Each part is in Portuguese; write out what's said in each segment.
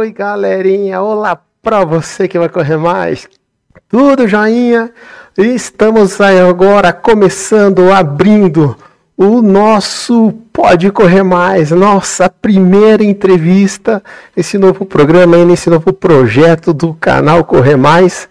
Oi, galerinha. Olá para você que vai correr mais. Tudo joinha? Estamos aí agora começando, abrindo o nosso Pode Correr Mais, nossa primeira entrevista, esse novo programa nesse novo projeto do canal Correr Mais.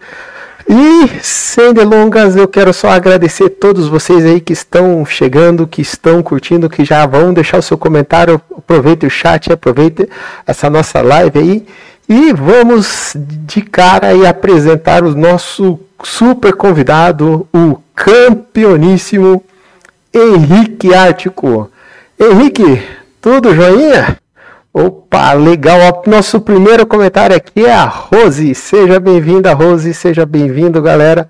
E sem delongas, eu quero só agradecer a todos vocês aí que estão chegando, que estão curtindo, que já vão deixar o seu comentário. Aproveite o chat, aproveite essa nossa live aí. E vamos de cara e apresentar o nosso super convidado, o campeoníssimo Henrique Ártico. Henrique, tudo joinha? Opa, legal. Nosso primeiro comentário aqui é a Rose. Seja bem-vinda, Rose. Seja bem-vindo, galera.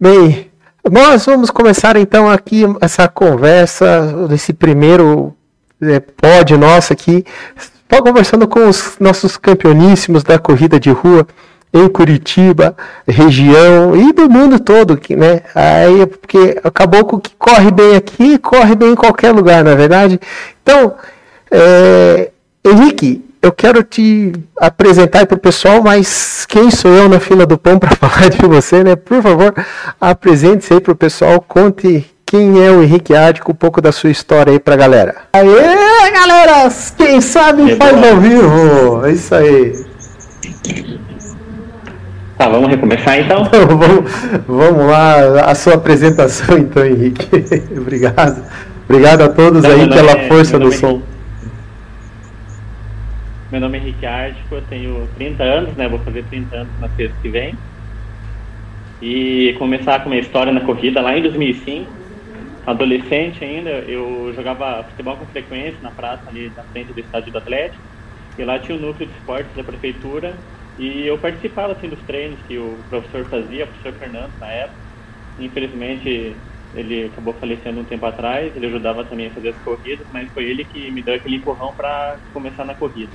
Bem, nós vamos começar então aqui essa conversa, esse primeiro é, pod nosso aqui. Estou conversando com os nossos campeoníssimos da corrida de rua em Curitiba, região e do mundo todo, né? Aí, porque acabou com que corre bem aqui, corre bem em qualquer lugar, na é verdade. Então, é, Henrique, eu quero te apresentar para o pessoal, mas quem sou eu na fila do pão para falar de você, né? Por favor, apresente-se aí para o pessoal, conte quem é o Henrique Ádico, um pouco da sua história aí para a galera. Aê, galera! Quem sabe faz ao vivo! É isso aí! Tá, vamos recomeçar então? vamos, vamos lá, a sua apresentação então, Henrique. Obrigado. Obrigado a todos Não, aí pela é, força do som. Meu nome é Henrique Ártico, eu tenho 30 anos, né? Vou fazer 30 anos na sexta que vem. E começar com minha história na corrida lá em 2005. Adolescente ainda, eu jogava futebol com frequência na praça ali na frente do estádio do Atlético. E lá tinha o um núcleo de esportes da prefeitura e eu participava assim dos treinos que o professor fazia, o professor Fernando na época. Infelizmente ele acabou falecendo um tempo atrás, ele ajudava também a fazer as corridas, mas foi ele que me deu aquele empurrão para começar na corrida.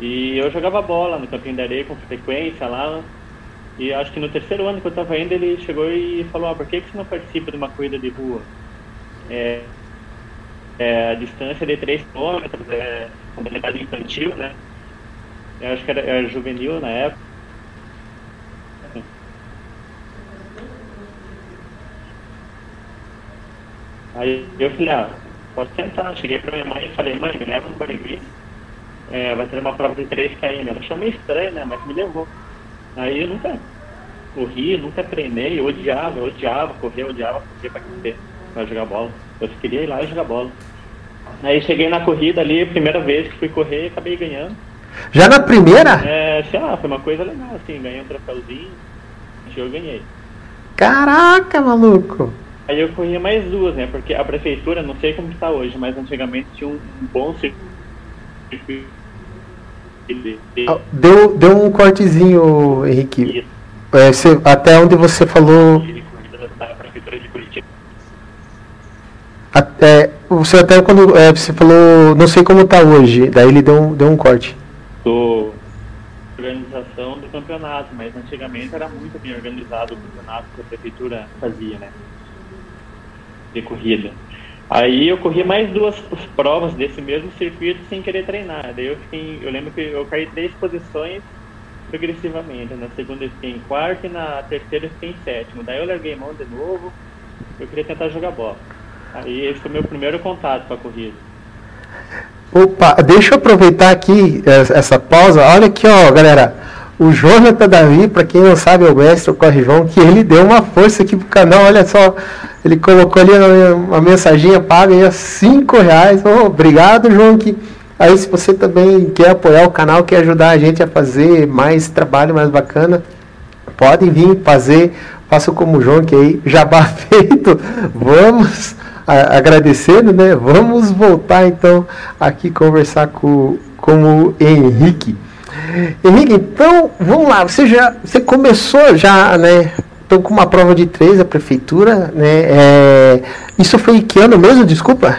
E eu jogava bola no Campinho da Areia com frequência lá. E acho que no terceiro ano que eu estava indo, ele chegou e falou: ah, por que, que você não participa de uma corrida de rua? É, é, a distância de 3 km, é modalidade infantil, né? Eu acho que era, era juvenil na época. Aí eu falei, ah, pode tentar. Cheguei pra minha mãe e falei, mãe, me leva no Barigui é, vai ter uma prova de 3 km. Ela achou meio estranho, né? Mas me levou. Aí eu nunca corri, nunca treinei, eu odiava, eu odiava correr, eu odiava correr pra crescer, pra jogar bola. Eu queria ir lá e jogar bola. Aí cheguei na corrida ali, primeira vez que fui correr, acabei ganhando. Já na primeira? É, sei lá, foi uma coisa legal, assim, ganhei um troféuzinho, eu ganhei. Caraca, maluco! Aí eu corria mais duas, né? Porque a prefeitura, não sei como está hoje, mas antigamente tinha um bom circuito deu, deu um cortezinho, Henrique. É, você, até onde você falou. Até, você até quando é, você falou, não sei como está hoje, daí ele deu, deu um corte. Do organização do campeonato, mas antigamente era muito bem organizado o campeonato que a prefeitura fazia, né? De corrida. Aí eu corri mais duas provas desse mesmo circuito sem querer treinar. Daí eu fiquei, eu lembro que eu caí três posições progressivamente. Na segunda eu fiquei em quarto e na terceira eu fiquei em sétimo. Daí eu larguei mão de novo, eu queria tentar jogar bola. Aí esse foi meu primeiro contato com a corrida. Opa, deixa eu aproveitar aqui essa pausa. Olha aqui, ó, galera. O Jonathan Davi, para quem não sabe, é o mestre, o Corre João, que ele deu uma força aqui pro canal. Olha só, ele colocou ali uma mensaginha paga aí a 5 reais. Oh, obrigado, João. Que... Aí se você também quer apoiar o canal, quer ajudar a gente a fazer mais trabalho mais bacana, podem vir fazer. Faça como o João, que aí jabá feito. Vamos agradecendo, né? Vamos voltar então aqui conversar com, com o Henrique. Henrique, então vamos lá. Você já você começou já, né? Então, com uma prova de três, a prefeitura, né? É... Isso foi que ano mesmo? Desculpa?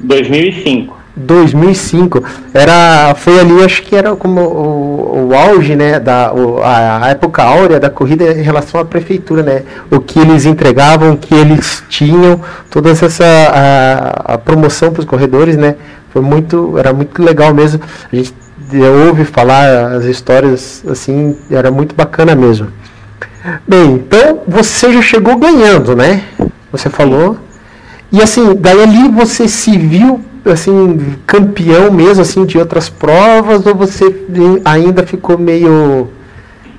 2005. 2005 era foi ali acho que era como o, o auge né da o, a, época áurea da corrida em relação à prefeitura né o que eles entregavam o que eles tinham toda essa a, a promoção para os corredores né foi muito era muito legal mesmo a gente ouve falar as histórias, assim, era muito bacana mesmo. Bem, então você já chegou ganhando, né? Você falou. E assim, daí ali você se viu assim campeão mesmo assim de outras provas ou você ainda ficou meio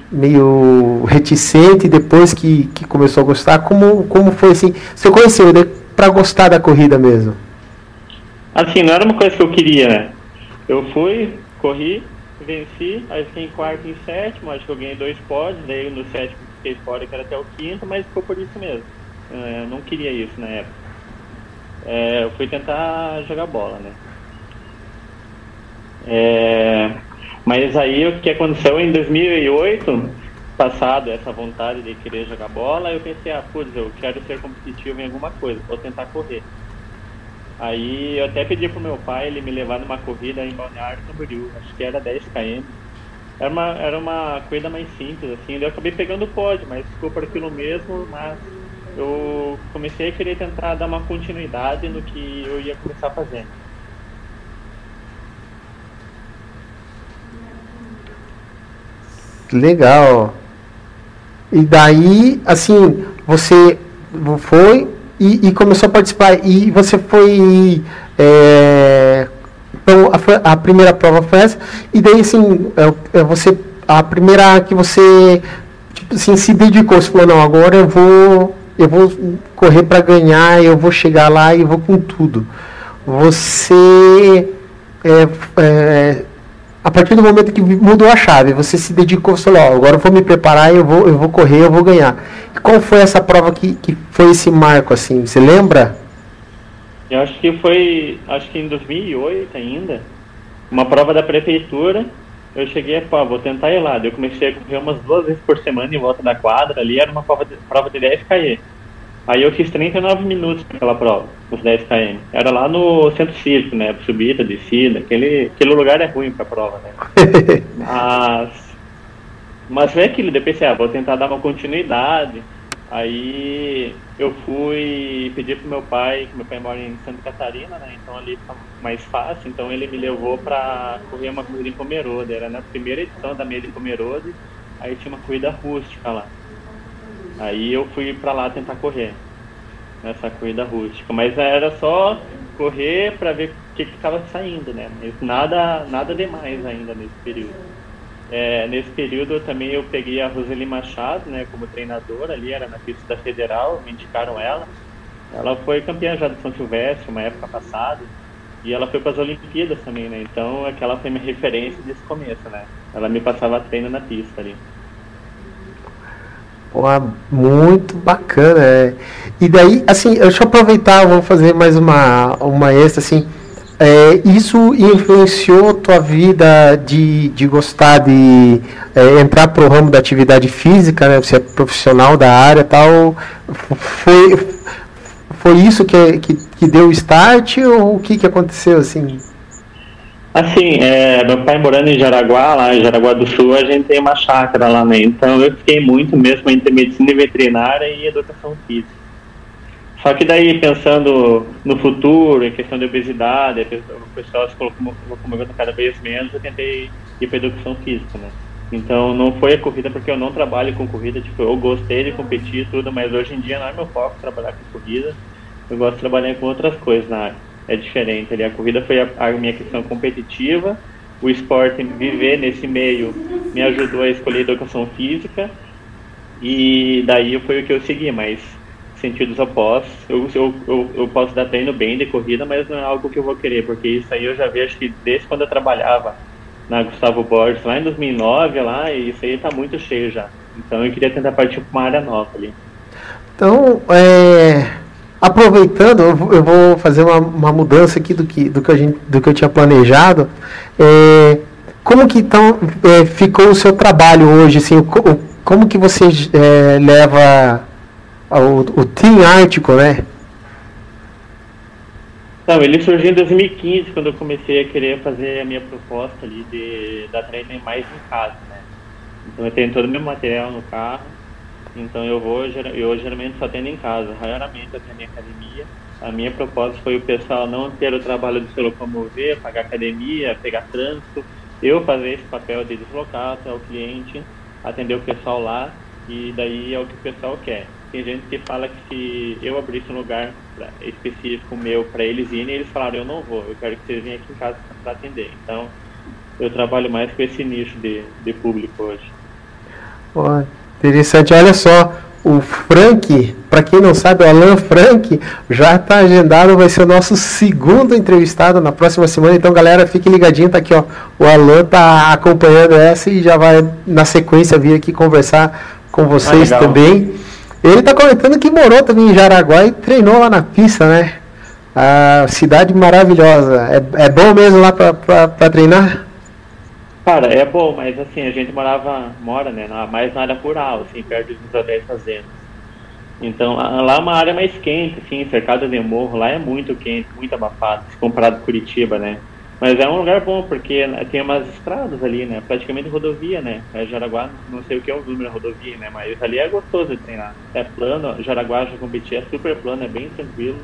meio reticente depois que, que começou a gostar? Como como foi assim? Você conheceu né, para gostar da corrida mesmo? Assim, não era uma coisa que eu queria, né? Eu fui, corri, venci, aí fiquei em quarto e em sétimo, acho que eu ganhei dois pódios, daí no sétimo fiquei fora que era até o quinto, mas ficou por isso mesmo. É, eu não queria isso na época. É, eu fui tentar jogar bola, né? É, mas aí o que aconteceu em 2008, passado essa vontade de querer jogar bola, eu pensei, ah, putz, eu quero ser competitivo em alguma coisa, vou tentar correr. Aí eu até pedi pro meu pai ele me levar numa corrida em Balneário Camboriú, acho que era 10 km. Era uma, era uma corrida mais simples, assim, eu acabei pegando o pódio, mas ficou por aquilo mesmo, mas eu comecei a querer tentar dar uma continuidade no que eu ia começar a fazer. Legal. E daí, assim, você foi e, e começou a participar. E você foi. É, então, a, a, primeira prova foi essa. E daí, assim, é, é você. A primeira que você tipo assim, se dedicou, você falou, não, agora eu vou. Eu vou correr para ganhar, eu vou chegar lá e vou com tudo. Você é, é, a partir do momento que mudou a chave, você se dedicou, você falou, ó, agora eu vou me preparar, eu vou, eu vou correr, eu vou ganhar. E qual foi essa prova que, que foi esse marco, assim, você lembra? Eu acho que foi, acho que em 2008 ainda, uma prova da prefeitura, eu cheguei a, pô, vou tentar ir lá, eu comecei a correr umas duas vezes por semana em volta da quadra, ali era uma prova de, prova de 10 km. Aí eu fiz 39 minutos naquela prova, os 10 km. Era lá no centro cívico, né? Subida, descida. Aquele, aquele lugar é ruim pra prova, né? mas. Mas foi aquilo, depois pensei, ah, vou tentar dar uma continuidade. Aí eu fui pedir pro meu pai, que meu pai mora em Santa Catarina, né? Então ali fica mais fácil. Então ele me levou pra correr uma corrida em Pomerode. Era na primeira edição da meia de Pomerode. Aí tinha uma corrida rústica lá. Aí eu fui para lá tentar correr nessa corrida rústica, mas era só correr para ver o que estava saindo, né? Mas nada, nada demais ainda nesse período. É, nesse período também eu peguei a Roseli Machado, né, como treinadora ali, era na pista da Federal, me indicaram ela. Ela foi campeã já do São Silvestre, uma época passada, e ela foi para as Olimpíadas também, né? Então aquela foi minha referência desse começo, né? Ela me passava treino na pista ali. Pô, muito bacana. É. E daí, assim, deixa eu aproveitar, vou fazer mais uma, uma extra, assim. É, isso influenciou tua vida de, de gostar de é, entrar para o ramo da atividade física, né? Você é profissional da área tal. Foi, foi isso que, que, que deu o start ou o que, que aconteceu, assim? Assim, é, meu pai morando em Jaraguá, lá em Jaraguá do Sul, a gente tem uma chácara lá, né? Então eu fiquei muito mesmo entre medicina veterinária e educação física. Só que daí, pensando no futuro, em questão de obesidade, o pessoal se comigo cada vez menos, eu tentei ir para educação física, né? Então não foi a corrida porque eu não trabalho com corrida, tipo, eu gostei de competir e tudo, mas hoje em dia não é meu foco trabalhar com corrida. Eu gosto de trabalhar com outras coisas na área é diferente. Ali, a corrida foi a, a minha questão competitiva, o esporte, viver nesse meio, me ajudou a escolher educação física, e daí foi o que eu segui, mas sentidos opostos. Eu, eu, eu, eu posso dar treino bem de corrida, mas não é algo que eu vou querer, porque isso aí eu já vejo que desde quando eu trabalhava na Gustavo Borges, lá em 2009, lá, e isso aí tá muito cheio já. Então eu queria tentar partir para uma área nova ali. Então, é aproveitando, eu vou fazer uma, uma, mudança aqui do que, do, que a gente, do que eu tinha planejado. É, como que então é, ficou o seu trabalho hoje? Assim, como que você é, leva o, o Team Ártico, né? Não, ele surgiu em 2015, quando eu comecei a querer fazer a minha proposta ali de dar treino mais em casa, né? Então eu tenho todo o meu material no carro, então eu vou, eu geralmente só tendo em casa, raramente eu a academia. A minha proposta foi o pessoal não ter o trabalho de se locomover, pagar academia, pegar trânsito, eu fazer esse papel de deslocar até o cliente, atender o pessoal lá, e daí é o que o pessoal quer. Tem gente que fala que se eu abrisse um lugar pra, específico meu para eles irem, eles falaram, eu não vou, eu quero que vocês venham aqui em casa para atender. Então, eu trabalho mais com esse nicho de, de público hoje. Pô, interessante, olha só, o Frank, para quem não sabe, o Alan Frank já está agendado, vai ser o nosso segundo entrevistado na próxima semana. Então, galera, fique ligadinho, tá aqui, ó. O Alan tá acompanhando essa e já vai na sequência vir aqui conversar com vocês ah, também. Ele está comentando que morou também em Jaraguá e treinou lá na pista, né? A cidade maravilhosa. É, é bom mesmo lá para treinar? Cara, é bom, mas assim, a gente morava, mora, né, mais na área rural, assim, perto dos hotéis fazendas. Então, lá é uma área mais quente, assim, cercada de morro, lá é muito quente, muito abafado, se comparado com Curitiba, né. Mas é um lugar bom, porque tem umas estradas ali, né, praticamente rodovia, né, é Jaraguá, não sei o que é o número da rodovia, né, mas ali é gostoso de treinar. É plano, Jaraguá, já competi, é super plano, é bem tranquilo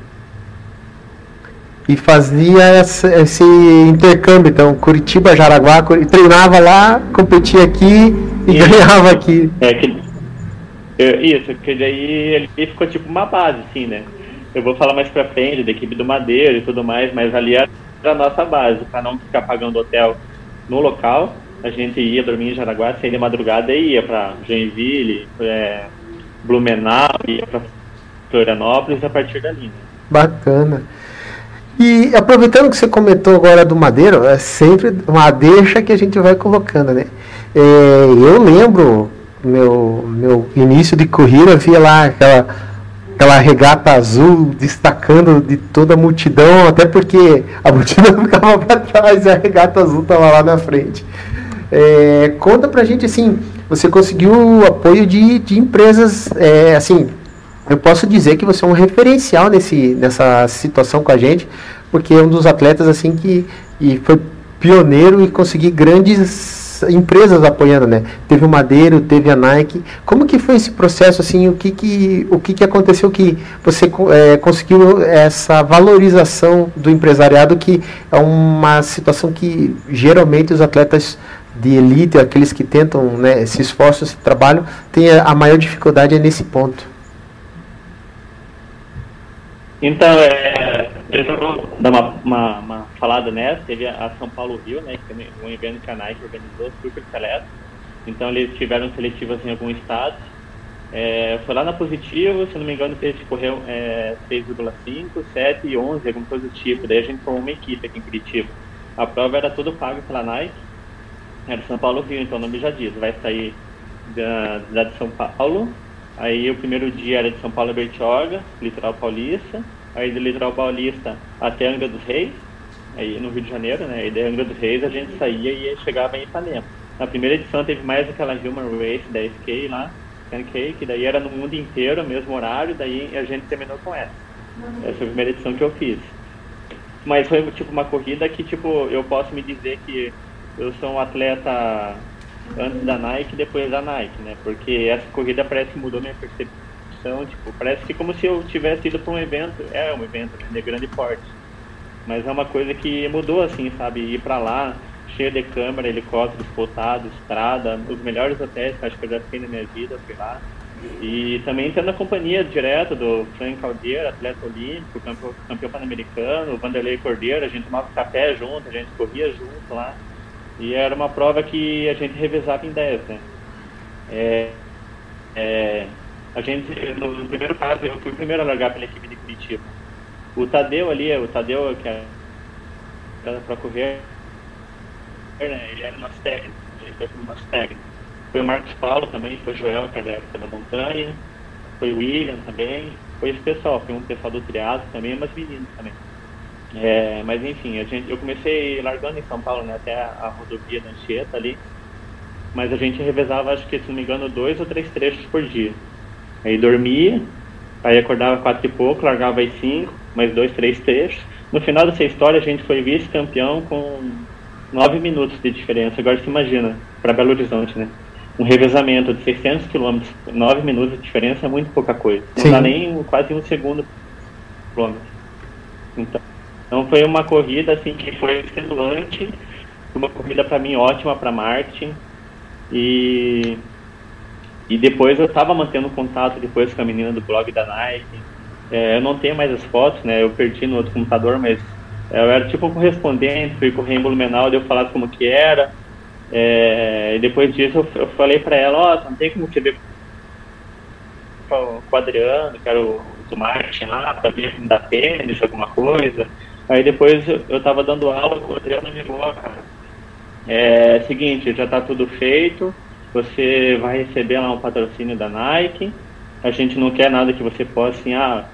e fazia esse intercâmbio. Então, Curitiba, Jaraguá, treinava lá, competia aqui e isso. ganhava aqui. É, que, isso, que daí ele ficou tipo uma base, assim, né? Eu vou falar mais pra frente da equipe do Madeira e tudo mais, mas ali era a nossa base, para não ficar pagando hotel no local. A gente ia dormir em Jaraguá, saía de madrugada e ia para Joinville, é, Blumenau, ia para Florianópolis a partir dali. Né? Bacana. E aproveitando que você comentou agora do Madeiro, é sempre uma deixa que a gente vai colocando, né? É, eu lembro meu meu início de corrida, via lá aquela aquela regata azul destacando de toda a multidão, até porque a multidão ficava para trás e a regata azul estava lá na frente. É, conta pra gente assim, você conseguiu apoio de, de empresas é, assim eu posso dizer que você é um referencial nesse, nessa situação com a gente, porque é um dos atletas assim que e foi pioneiro e conseguir grandes empresas apoiando, né? Teve o Madeiro, teve a Nike. Como que foi esse processo assim? O que que o que, que aconteceu que você é, conseguiu essa valorização do empresariado que é uma situação que geralmente os atletas de elite, aqueles que tentam, né, se esforçam, se trabalham, tem a, a maior dificuldade é nesse ponto. Então, é, eu dar uma, uma, uma, falada nessa. Teve a São Paulo Rio, né, que é um evento que a Nike organizou, super seleto. Então, eles tiveram seletivas em alguns estados. É, foi lá na Positivo, se não me engano, gente correu é, 6,5, 7 e 11, alguma coisa do tipo. Daí a gente formou uma equipe aqui em Curitiba. A prova era toda paga pela Nike. Era São Paulo Rio, então o nome já diz. Vai sair da, da de São Paulo, Aí o primeiro dia era de São Paulo a Bertioga, litoral paulista. Aí do litoral paulista até Angra dos Reis, aí no Rio de Janeiro, né? Aí da Angra dos Reis a gente saía e chegava em Ipanema. Na primeira edição teve mais aquela Human Race 10K lá, 10K, que daí era no mundo inteiro, mesmo horário, daí a gente terminou com essa. Essa foi a primeira edição que eu fiz. Mas foi tipo uma corrida que tipo eu posso me dizer que eu sou um atleta antes da Nike e depois da Nike, né? Porque essa corrida parece que mudou minha percepção, tipo, parece que como se eu tivesse ido para um evento, é um evento né, de grande porte, mas é uma coisa que mudou assim, sabe? Ir para lá, cheio de câmera, helicóptero spotado, estrada, os melhores hotéis que acho que eu já fiquei na minha vida, fui lá. E também tendo a companhia direta do Frank Caldeira, atleta olímpico, campeão, campeão pan-americano, Vanderlei Cordeiro, a gente tomava café junto, a gente corria junto lá. E era uma prova que a gente revezava em 10, né? É, é, a gente, no, primeiro caso, eu fui o primeiro a largar pela equipe de Curitiba. O Tadeu ali, o Tadeu que era para correr, né, ele era nosso técnico, ele foi o nosso técnico. Foi o Marcos Paulo também, foi o Joel, que era da montanha, foi o William também, foi esse pessoal, foi um pessoal do triado também, mas meninos também. É, mas enfim, a gente, eu comecei largando em São Paulo, né, até a, a rodovia da Anchieta ali, mas a gente revezava, acho que se não me engano, dois ou três trechos por dia. Aí dormia, aí acordava quatro e pouco, largava às cinco, mais dois, três trechos. No final dessa história, a gente foi vice-campeão com nove minutos de diferença. Agora você imagina, para Belo Horizonte, né? Um revezamento de 600 quilômetros, nove minutos de diferença é muito pouca coisa. Não Sim. dá nem quase um segundo quilômetro. Então, então foi uma corrida assim que foi extenuante, uma corrida para mim ótima para marketing. E, e depois eu estava mantendo contato depois com a menina do blog da Nike. É, eu não tenho mais as fotos, né? Eu perdi no outro computador, mas eu era tipo correspondente, fui correr em Blumenau, eu falar como que era. É, e depois disso eu, eu falei para ela, ó, oh, não tem como te ver com o Adriano, que era o do marketing lá, para ver da tênis, alguma coisa. Aí depois eu, eu tava dando aula, o Adriano me falou, cara, é seguinte, já está tudo feito, você vai receber lá um patrocínio da Nike, a gente não quer nada que você possa assim, ah,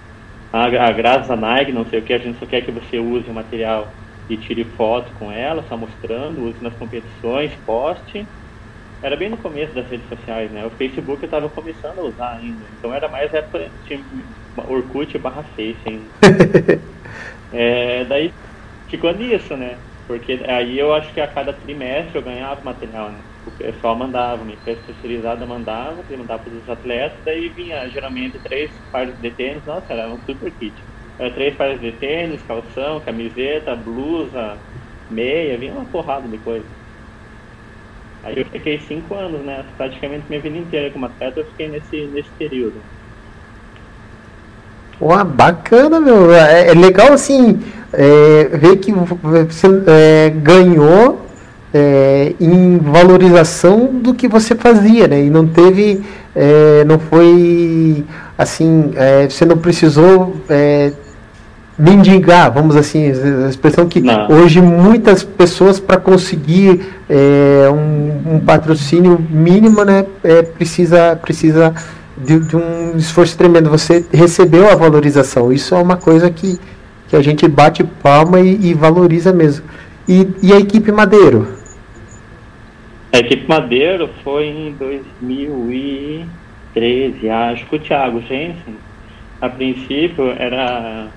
a, a graças a Nike, não sei o que, a gente só quer que você use o material e tire foto com ela, só mostrando, use nas competições, poste. Era bem no começo das redes sociais, né? O Facebook eu estava começando a usar ainda, então era mais época de Orkut barra Face ainda. é, daí ficou nisso, né? Porque aí eu acho que a cada trimestre eu ganhava material, né? O pessoal mandava, uma empresa especializada mandava, que mandava para os atletas, daí vinha geralmente três pares de tênis, nossa, era um super kit. Era três pares de tênis, calção, camiseta, blusa, meia, vinha uma porrada de coisa. Aí eu fiquei cinco anos, né? Praticamente minha vida inteira como atleta eu fiquei nesse, nesse período. Ué, bacana, meu. É, é legal, assim, é, ver que você é, ganhou é, em valorização do que você fazia, né? E não teve, é, não foi, assim, é, você não precisou mendigar, vamos assim, a expressão que não. hoje muitas pessoas para conseguir um, um, patrocínio mínimo, né, precisa, precisa de, de, um esforço tremendo. Você recebeu a valorização. Isso é uma coisa que, que a gente bate palma e, e valoriza mesmo. E, e, a equipe Madeiro? A equipe Madeiro foi em 2013, acho que o Thiago Jensen, a princípio, era,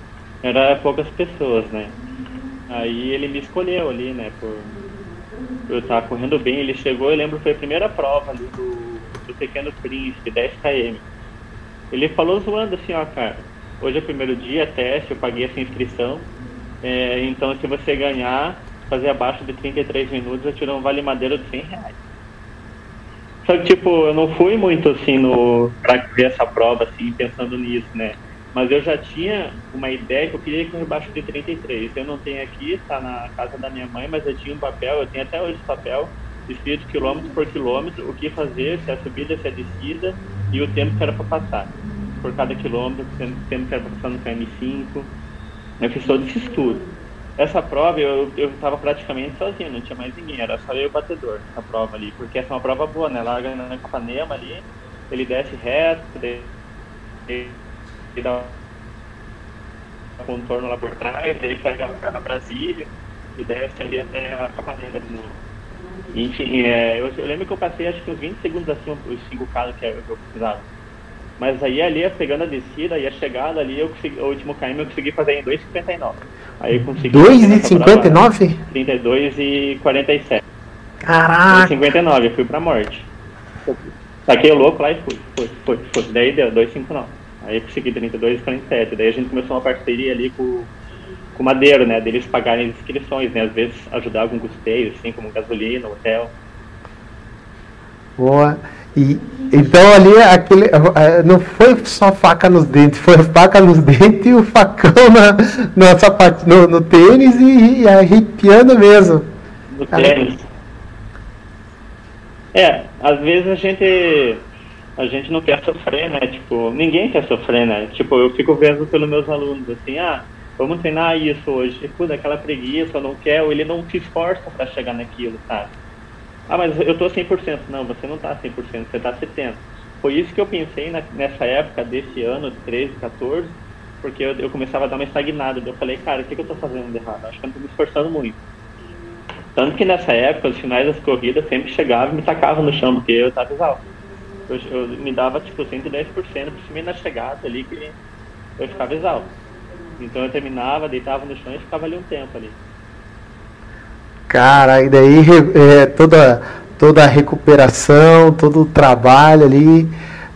era poucas pessoas, né? Aí ele me escolheu ali, né, por, por eu estar correndo bem. Ele chegou, eu lembro, foi a primeira prova ali do do Pequeno Príncipe, 10 km. Ele falou zoando assim, ó, cara, hoje é o primeiro dia, teste, eu paguei essa inscrição, é, então se você ganhar, fazer abaixo de 33 minutos, eu tiro um vale madeira de 100 reais. Só que, tipo, eu não fui muito, assim, no, pra ver essa prova, assim, pensando nisso, né? Mas eu já tinha uma ideia que eu queria ir abaixo de 33. Eu não tenho aqui, está na casa da minha mãe, mas eu tinha um papel, eu tenho até hoje esse papel, escrito quilômetro por quilômetro, o que fazer, se é a subida, se é a descida e o tempo que era para passar. Por cada quilômetro, o tempo que era para passar no KM5. Eu fiz todo esse estudo. Essa prova eu estava praticamente sozinho, não tinha mais ninguém, era só eu e o batedor essa prova ali, porque essa é uma prova boa, né? Larga na Capanema ali, ele desce reto, ele dá um contorno lá por trás, ele pega a Brasília e desce ali até a Capanema de novo. Enfim, é, eu, eu, lembro que eu passei acho que uns 20 segundos assim, os 5K que eu precisava. Mas aí ali, pegando a descida e a chegada ali, eu consegui, o último KM eu consegui fazer em 2,59. Aí eu consegui. 2,59? 32 e 47. Caraca! 59, eu fui pra morte. Saquei o louco lá e fui, fui, fui, fui. Daí deu 2,59. Aí eu consegui 32 e 47. Daí a gente começou uma parceria ali com com madeiro, né? Deles pagarem as inscrições, né? Às vezes ajudar algum custeio, assim, como gasolina, hotel. Boa. E, então ali aquele, é, não foi só faca nos dentes, foi faca nos dentes e o facão na, na sapat, no, no tênis e, e arrepiando mesmo. No tênis. É, às vezes a gente a gente não quer sofrer, né? Tipo, ninguém quer sofrer, né? Tipo, eu fico vendo pelos meus alunos assim, ah, vamos treinar isso hoje. Tipo, daquela preguiça, não quer, ou ele não se esforça para chegar naquilo, sabe? Ah, mas eu tô 100%. Não, você não tá 100%, você tá 70%. Foi isso que eu pensei na, nessa época desse ano, 13, 14, porque eu, eu, começava a dar uma estagnada. Eu falei, cara, o que, que eu tô fazendo de errado? Acho que eu não tô me esforçando muito. Tanto que nessa época, os finais das corridas sempre chegava e me tacava no chão, porque eu tava exausto. Eu, eu me dava tipo 110%, principalmente na chegada ali, que eu ficava exausto. Então eu terminava, deitava no chão e ficava ali um tempo ali. Cara, e daí é, toda, toda a recuperação, todo o trabalho ali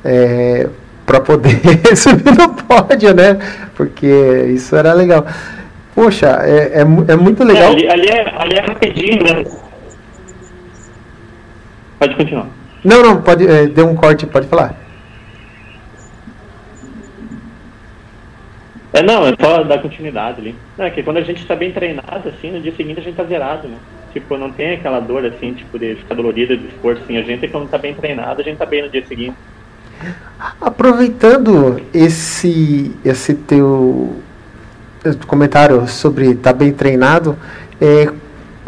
é, para poder subir no pódio, né? Porque isso era legal. Poxa, é, é, é muito legal. É, ali, ali, é, ali é rapidinho, né? Pode continuar. Não, não, pode, é, deu um corte, pode falar. É, não, é só dar continuidade ali. Não, é que quando a gente está bem treinado, assim, no dia seguinte a gente tá zerado, né? Tipo, não tem aquela dor, assim, tipo, de ficar dolorida, de esforço, assim. A gente, quando tá bem treinado, a gente tá bem no dia seguinte. Aproveitando esse, esse teu comentário sobre tá bem treinado, é,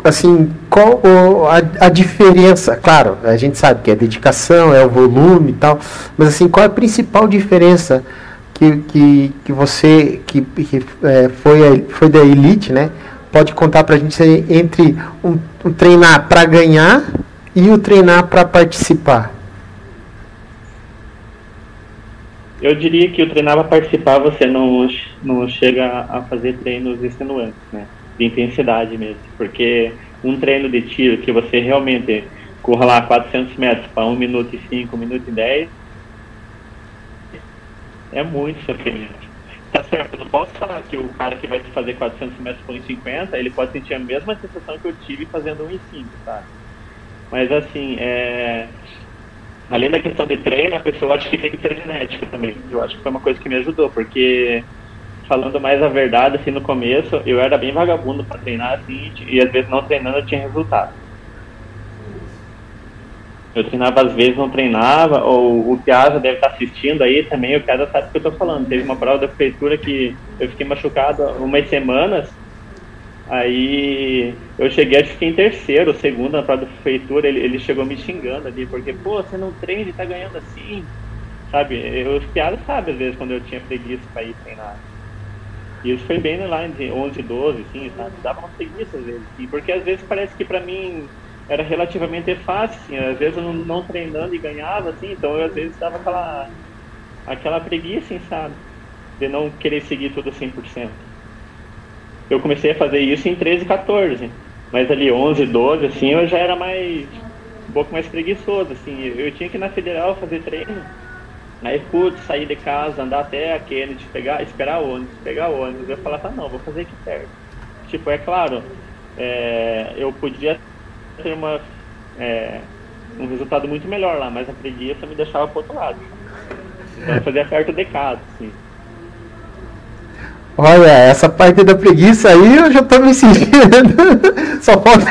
assim, qual a, a, diferença? Claro, a gente sabe que é dedicação, é o volume e tal, mas assim, qual é a principal diferença que, que, que você que, que é, foi, foi da elite, né? Pode contar para a gente entre um, um treinar para ganhar e o treinar para participar? Eu diria que o treinar para participar você não, não chega a fazer treinos extenuantes, né? De intensidade mesmo. Porque um treino de tiro que você realmente corra lá 400 metros para 1 minuto e 5, 1 minuto e 10, é muito sofrimento. Tá certo, eu não posso falar que o cara que vai fazer 400 metros por 1,50, ele pode sentir a mesma sensação que eu tive fazendo 1,5, tá? Mas assim, é... além da questão de treino, a pessoa acha que tem que ter genética também. Eu acho que foi uma coisa que me ajudou, porque falando mais a verdade, assim, no começo, eu era bem vagabundo para treinar, assim, e às vezes não treinando eu tinha resultado. Eu treinava às vezes, não treinava, ou o Piazza deve estar assistindo aí também, o Piazza sabe o que eu estou falando. Teve uma prova da prefeitura que eu fiquei machucado umas semanas, aí eu cheguei, acho que em terceiro, segundo na prova da prefeitura, ele, ele chegou me xingando ali, porque, pô, você não treina e tá ganhando assim, sabe? Os Piazza sabem às vezes quando eu tinha preguiça para ir treinar. E isso foi bem lá em 11, 12, assim, sabe? Dava uma preguiça às vezes, assim, porque às vezes parece que para mim era relativamente fácil, assim, às vezes eu não, não, treinando e ganhava, assim, então eu às vezes dava aquela, aquela preguiça, assim, sabe? De não querer seguir tudo 100%. Eu comecei a fazer isso em 13, 14, mas ali 11, 12, assim, eu já era mais, um pouco mais preguiçoso, assim, eu tinha que ir na Federal fazer treino, aí, putz, sair de casa, andar até a Kennedy, pegar, esperar o ônibus, pegar o ônibus, eu falava, não, vou fazer aqui perto. Tipo, é claro, é, eu podia ter uma, é, um resultado muito melhor lá, mas a preguiça me deixava pro outro lado. Então eu fazia perto de casa, assim. Olha, essa parte da preguiça aí eu já tô me sentindo. Só falta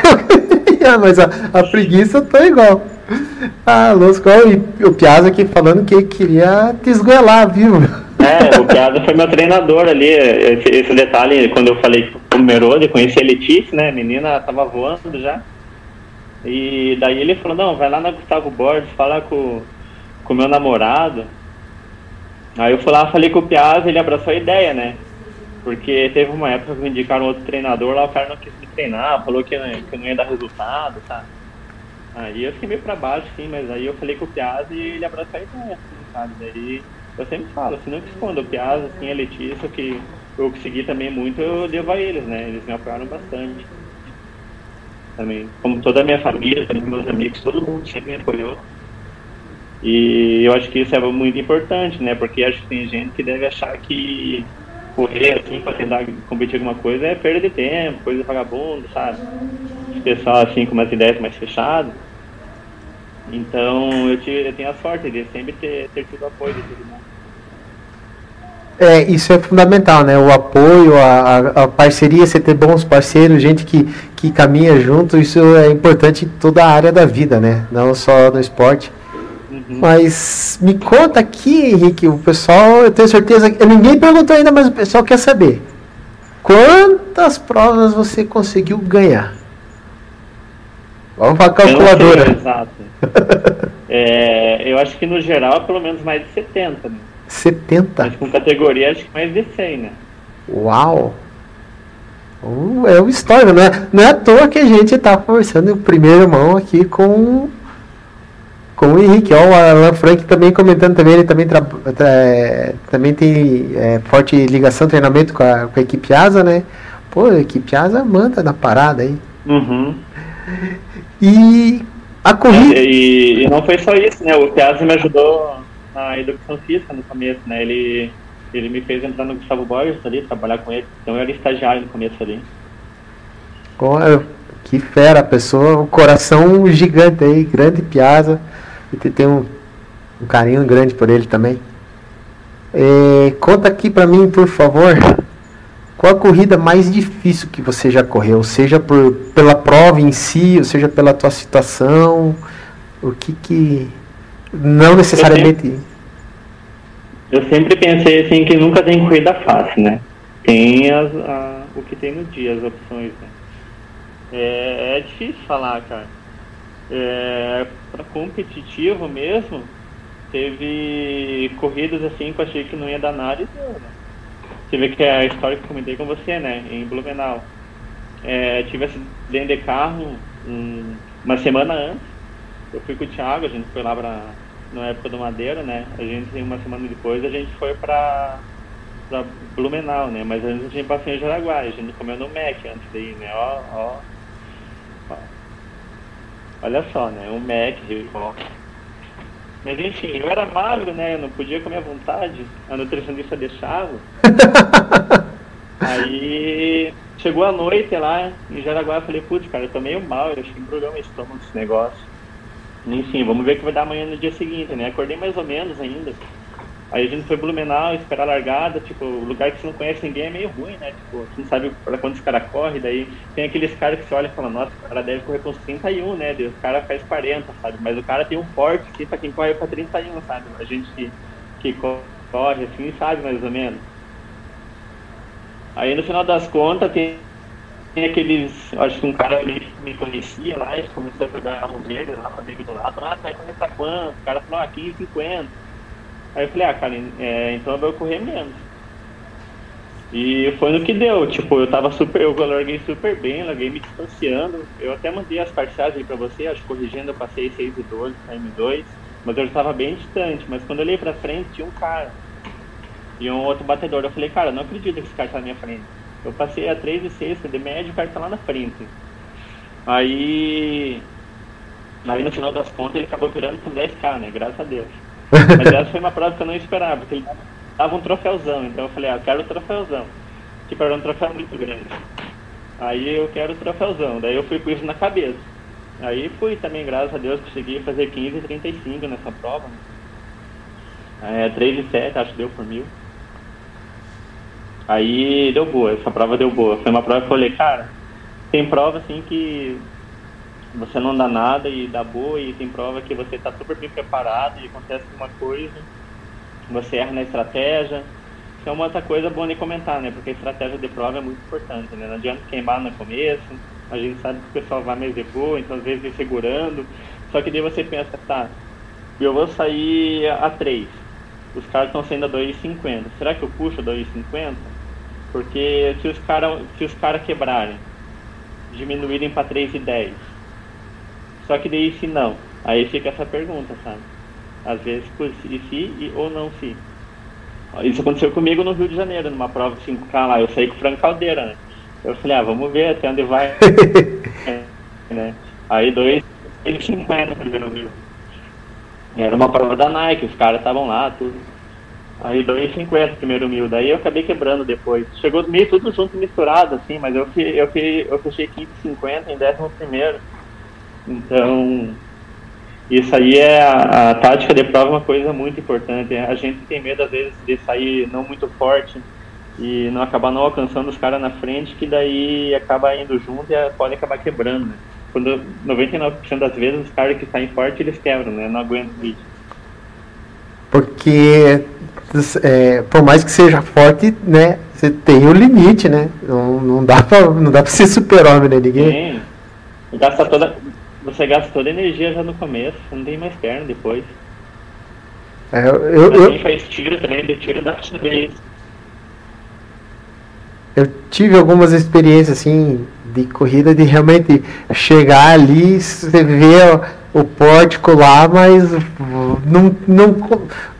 eu mas a, a preguiça tá igual. Ah, Lusco, e o Piazza aqui falando que queria te esgoelar, viu? É, o Piazza foi meu treinador ali. Esse, esse, detalhe, quando eu falei com o Merode, conheci a Letícia, né? A menina tava voando já. E daí ele falou, não, vai lá na Gustavo Borges, falar com o meu namorado. Aí eu fui lá, falei com o Piazza, ele abraçou a ideia, né? Porque teve uma época que me indicaram outro treinador lá, o cara não quis me treinar, falou que, que não ia dar resultado, tá? Aí eu fiquei meio pra baixo, sim, mas aí eu falei com o Piazza e ele abraçou a ideia, assim, sabe? Daí eu sempre falo, assim, não que esconda, o Piazza, assim, a Letícia, que eu consegui também muito, eu devo a eles, né? Eles me apoiaram bastante também. Como toda a minha família, meus amigos, todo mundo sempre me apoiou. E eu acho que isso é muito importante, né? Porque acho que tem gente que deve achar que correr assim para tentar competir alguma coisa é perda de tempo, coisa vagabundo, sabe? O pessoal assim com umas ideias mais fechadas. Então eu, tive, eu tenho a sorte de sempre ter, ter tido apoio de todo mundo. É, isso é fundamental, né? O apoio, a, a, parceria, você ter bons parceiros, gente que, que caminha junto, isso é importante em toda a área da vida, né? Não só no esporte. Uhum. Mas me conta aqui, Henrique, o pessoal, eu tenho certeza que ninguém perguntou ainda, mas o pessoal quer saber. Quantas provas você conseguiu ganhar? Vamos para a calculadora. Exato. é, eu acho que no geral, pelo menos mais de 70, né? 70. Mas com categoria acho que mais de 100, né? Uau! Uh, é uma história, não é, não é à toa que a gente está conversando em primeira mão aqui com, com o Henrique. Ó, o Alan Frank também comentando também, ele também, tra, tra, também tem é, forte ligação, treinamento com a, com a equipe Asa, né? Pô, a equipe Asa manda na parada aí. Uhum. E a corrida. É, e, e, não foi só isso, né? O Piazza me ajudou na educação física no começo, né? Ele, ele me fez entrar no Gustavo Borges ali, trabalhar com ele. Então eu era estagiário no começo ali. que fera, a pessoa, um coração gigante aí, grande piada. E tem um, um carinho grande por ele também. É, conta aqui para mim, por favor, qual a corrida mais difícil que você já correu? Seja por, pela prova em si, ou seja pela tua situação, o que que não necessariamente. Eu sempre, pensei assim que nunca tem corrida fácil, né? Tem as, a, o que tem no dia, as opções. Né? É, é difícil falar, cara. É, para competitivo mesmo, teve corridas assim que eu achei que não ia dar nada e deu, né? Você vê que é a história que eu comentei com você, né? Em Blumenau. É, tive acidente de carro um, uma semana antes eu fui com o Thiago, a gente foi lá pra, na época do Madeira, né? A gente, uma semana depois, a gente foi pra, pra Blumenau, né? Mas antes a gente passou em Jaraguá, a gente comeu no Mac antes daí, né? Ó, ó. ó. Olha só, né? Um Mac, ó. Mas enfim, eu era magro, né? Eu não podia comer à vontade. A nutricionista deixava. Aí chegou a noite lá em Jaraguá, eu falei, putz, cara, eu tô meio mal, eu acho que embrulhou meu estômago esse negócio. Enfim, vamos ver o que vai dar amanhã no dia seguinte, né? Acordei mais ou menos ainda. Aí a gente foi Blumenau, esperar a largada, tipo, lugar que você não conhece ninguém é meio ruim, né? Tipo, você não sabe pra quando os caras correm, daí tem aqueles caras que você olha e fala, nossa, o cara deve correr com 31, né? Daí o cara faz 40, sabe? Mas o cara tem um forte aqui pra quem corre pra 31, sabe? A gente que, que corre assim sabe mais ou menos. Aí no final das contas tem tem aqueles, acho que um cara ali me conhecia lá, e começou a a mão dele lá amigo do lado, ah, vai começar quanto? O cara falou, ah, 15, 50. Aí eu falei, ah, cara, é, então vou correr menos. E foi no que deu, tipo, eu tava super, eu larguei super bem, larguei me distanciando. Eu até mandei as parciais aí pra você, acho que corrigindo eu passei 6 e 12 na M2, mas eu estava bem distante. Mas quando eu olhei pra frente, tinha um cara e um outro batedor. Eu falei, cara, não acredito que esse cara tá na minha frente. Eu passei a 3 e 6, de médio, o cara tá lá na frente. Aí. Aí no final das contas ele acabou virando com 10k, né? Graças a Deus. Mas essa foi uma prova que eu não esperava, porque ele dava um troféuzão. Então eu falei, ah, eu quero o troféuzão. Tipo, era um troféu muito grande. Aí eu quero o troféuzão. Daí eu fui com isso na cabeça. Aí fui também, graças a Deus, consegui fazer 15 e 35 nessa prova. Né? É, 3 e 7, acho que deu por mil. Aí deu boa, essa prova deu boa. Foi uma prova que eu falei, cara, tem prova assim que você não dá nada e dá boa, e tem prova que você está super bem preparado e acontece alguma coisa, você erra na estratégia. Isso é uma outra coisa boa de comentar, né? Porque a estratégia de prova é muito importante, né? Não adianta queimar no começo, a gente sabe que o pessoal vai mais de boa, então às vezes vem segurando. Só que daí você pensa, tá, eu vou sair a 3, os caras estão saindo a 2,50. Será que eu puxo a 2,50? Porque se os caras cara quebrarem, diminuírem para 3,10. Só que daí se não. Aí fica essa pergunta, sabe? Às vezes se, se ou não se. Isso aconteceu comigo no Rio de Janeiro, numa prova de 5K lá. Eu saí com o Franco Caldeira, né? Eu falei, ah, vamos ver até onde vai. é, né? Aí dois, ele 50 primeiro Rio. Era uma prova da Nike, os caras estavam lá, tudo. Aí 2,50 primeiro mil, daí eu acabei quebrando depois. Chegou meio tudo junto misturado, assim, mas eu, eu, eu fechei 15,50 em décimo primeiro. Então, isso aí é a, a, tática de prova uma coisa muito importante. A gente tem medo às vezes de sair não muito forte e não acabar não alcançando os caras na frente, que daí acaba indo junto e pode acabar quebrando, né? Quando 99% das vezes os caras que saem forte eles quebram, né? Não aguentam o. Porque é, por mais que seja forte, né? Você tem o um limite, né? Não, não dá pra, não dá pra ser super-homem, né? Ninguém. Sim. Gasta toda, você gasta toda a energia já no começo, não tem mais perna depois. É, eu, eu, eu, faz tiro também, de tiro dá pra. Eu tive algumas experiências assim de corrida de realmente chegar ali, você vê o, o pórtico lá, mas não, não,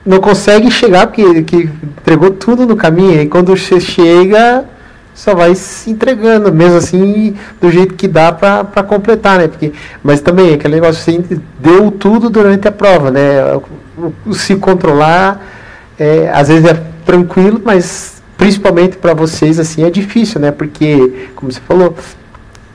não consegue chegar porque que entregou tudo no caminho. E quando você chega, só vai se entregando, mesmo assim, do jeito que dá para completar, né? Porque, mas também, aquele negócio, você deu tudo durante a prova, né? Se controlar, é, às vezes é tranquilo, mas principalmente para vocês, assim, é difícil, né? Porque, como você falou,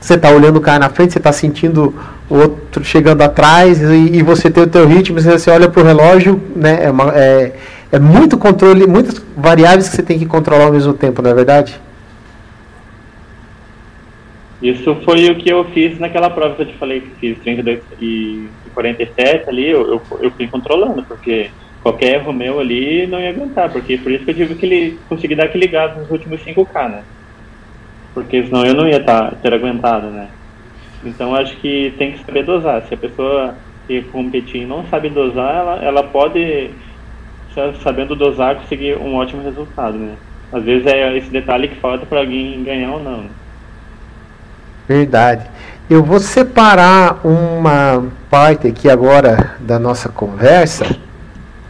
você tá olhando o cara na frente, você tá sentindo o outro chegando atrás e, e você tem o teu ritmo, você, olha pro relógio, né? É, uma, é, é muito controle, muitas variáveis que você tem que controlar ao mesmo tempo, não é verdade? Isso foi o que eu fiz naquela prova que eu te falei que fiz 32 e 47 ali, eu, eu, eu fui controlando, porque qualquer erro meu ali não ia aguentar, porque por isso que eu tive que ele, conseguir dar aquele gás nos últimos 5K, né? Porque senão eu não ia tá, ter aguentado, né? Então acho que tem que saber dosar. Se a pessoa que competir não sabe dosar, ela, ela pode, sabendo dosar, conseguir um ótimo resultado, né? Às vezes é esse detalhe que falta para alguém ganhar ou não. Verdade. Eu vou separar uma parte aqui agora da nossa conversa.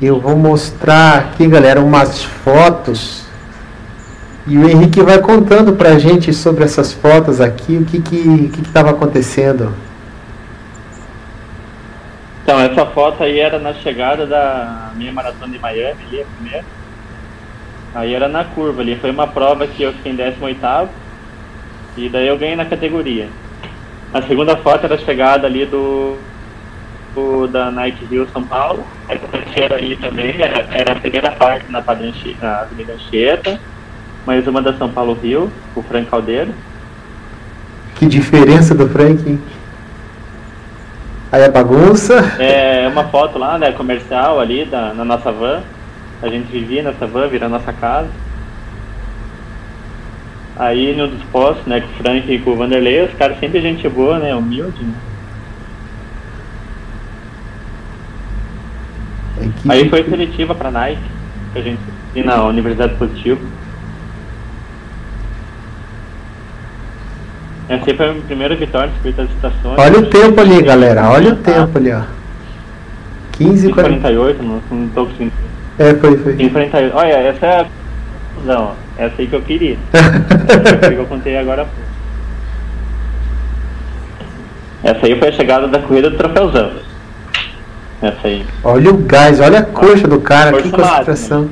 Eu vou mostrar aqui, galera, umas fotos. E o Henrique vai contando pra gente sobre essas fotos aqui, o que que estava acontecendo. Então, essa foto aí era na chegada da minha maratona de Miami, ali, a primeira. Aí era na curva ali, foi uma prova que eu fiquei em 18 e daí eu ganhei na categoria. A segunda foto era a chegada ali do, do da Nike Rio São Paulo. Essa terceira aí também era, era a primeira parte na Avenida Anchieta. Mais uma da São Paulo Rio, o Frank Caldeiro. Que diferença do Frank, hein? Aí a bagunça. É uma foto lá, né, comercial ali da, na nossa van. A gente vivia nessa van, vira nossa casa. Aí no dos postos, né, com o Frank e com o Vanderlei, os caras sempre gente boa, né, humilde, né? É Aí foi seletiva pra Nike, que a gente na Universidade Positivo. Essa aí foi a primeira vitória escrita das estações. Olha o tempo ali, galera, olha o tempo ali, ó. 15 e 48, não, não tô conseguindo. É, foi, foi. 15 48. Olha, essa é a não, essa aí que eu queria. essa que eu contei agora. Essa aí foi a chegada da corrida do troféuzão. Essa aí. Olha o gás, olha a coxa do cara, que concentração.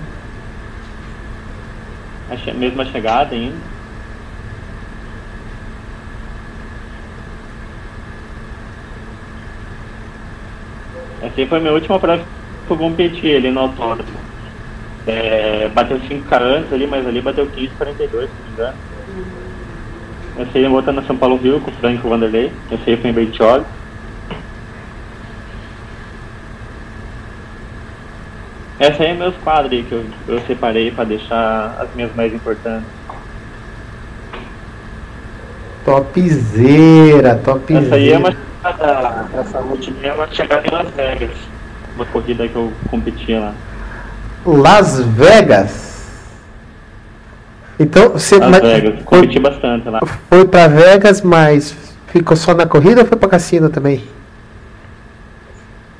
A che mesma chegada ainda. Essa aí foi a minha última prova que eu competi ali no autódromo. É, bateu 5K antes ali, mas ali bateu 15,42, se não me engano. Essa aí eu voltando na São Paulo Rio com o Frank e o Vanderlei. Essa aí foi em Bertioli. Essa aí é meus quadros aí que eu, eu separei para deixar as minhas mais importantes. Topzera, topzera. Essa aí é uma chegada, essa última uma chegada em Las Vegas. Uma corrida que eu competia lá. Las Vegas. Então você Las Vegas, foi, competi bastante lá. Foi para Vegas, mas ficou só na corrida ou foi para cassino também?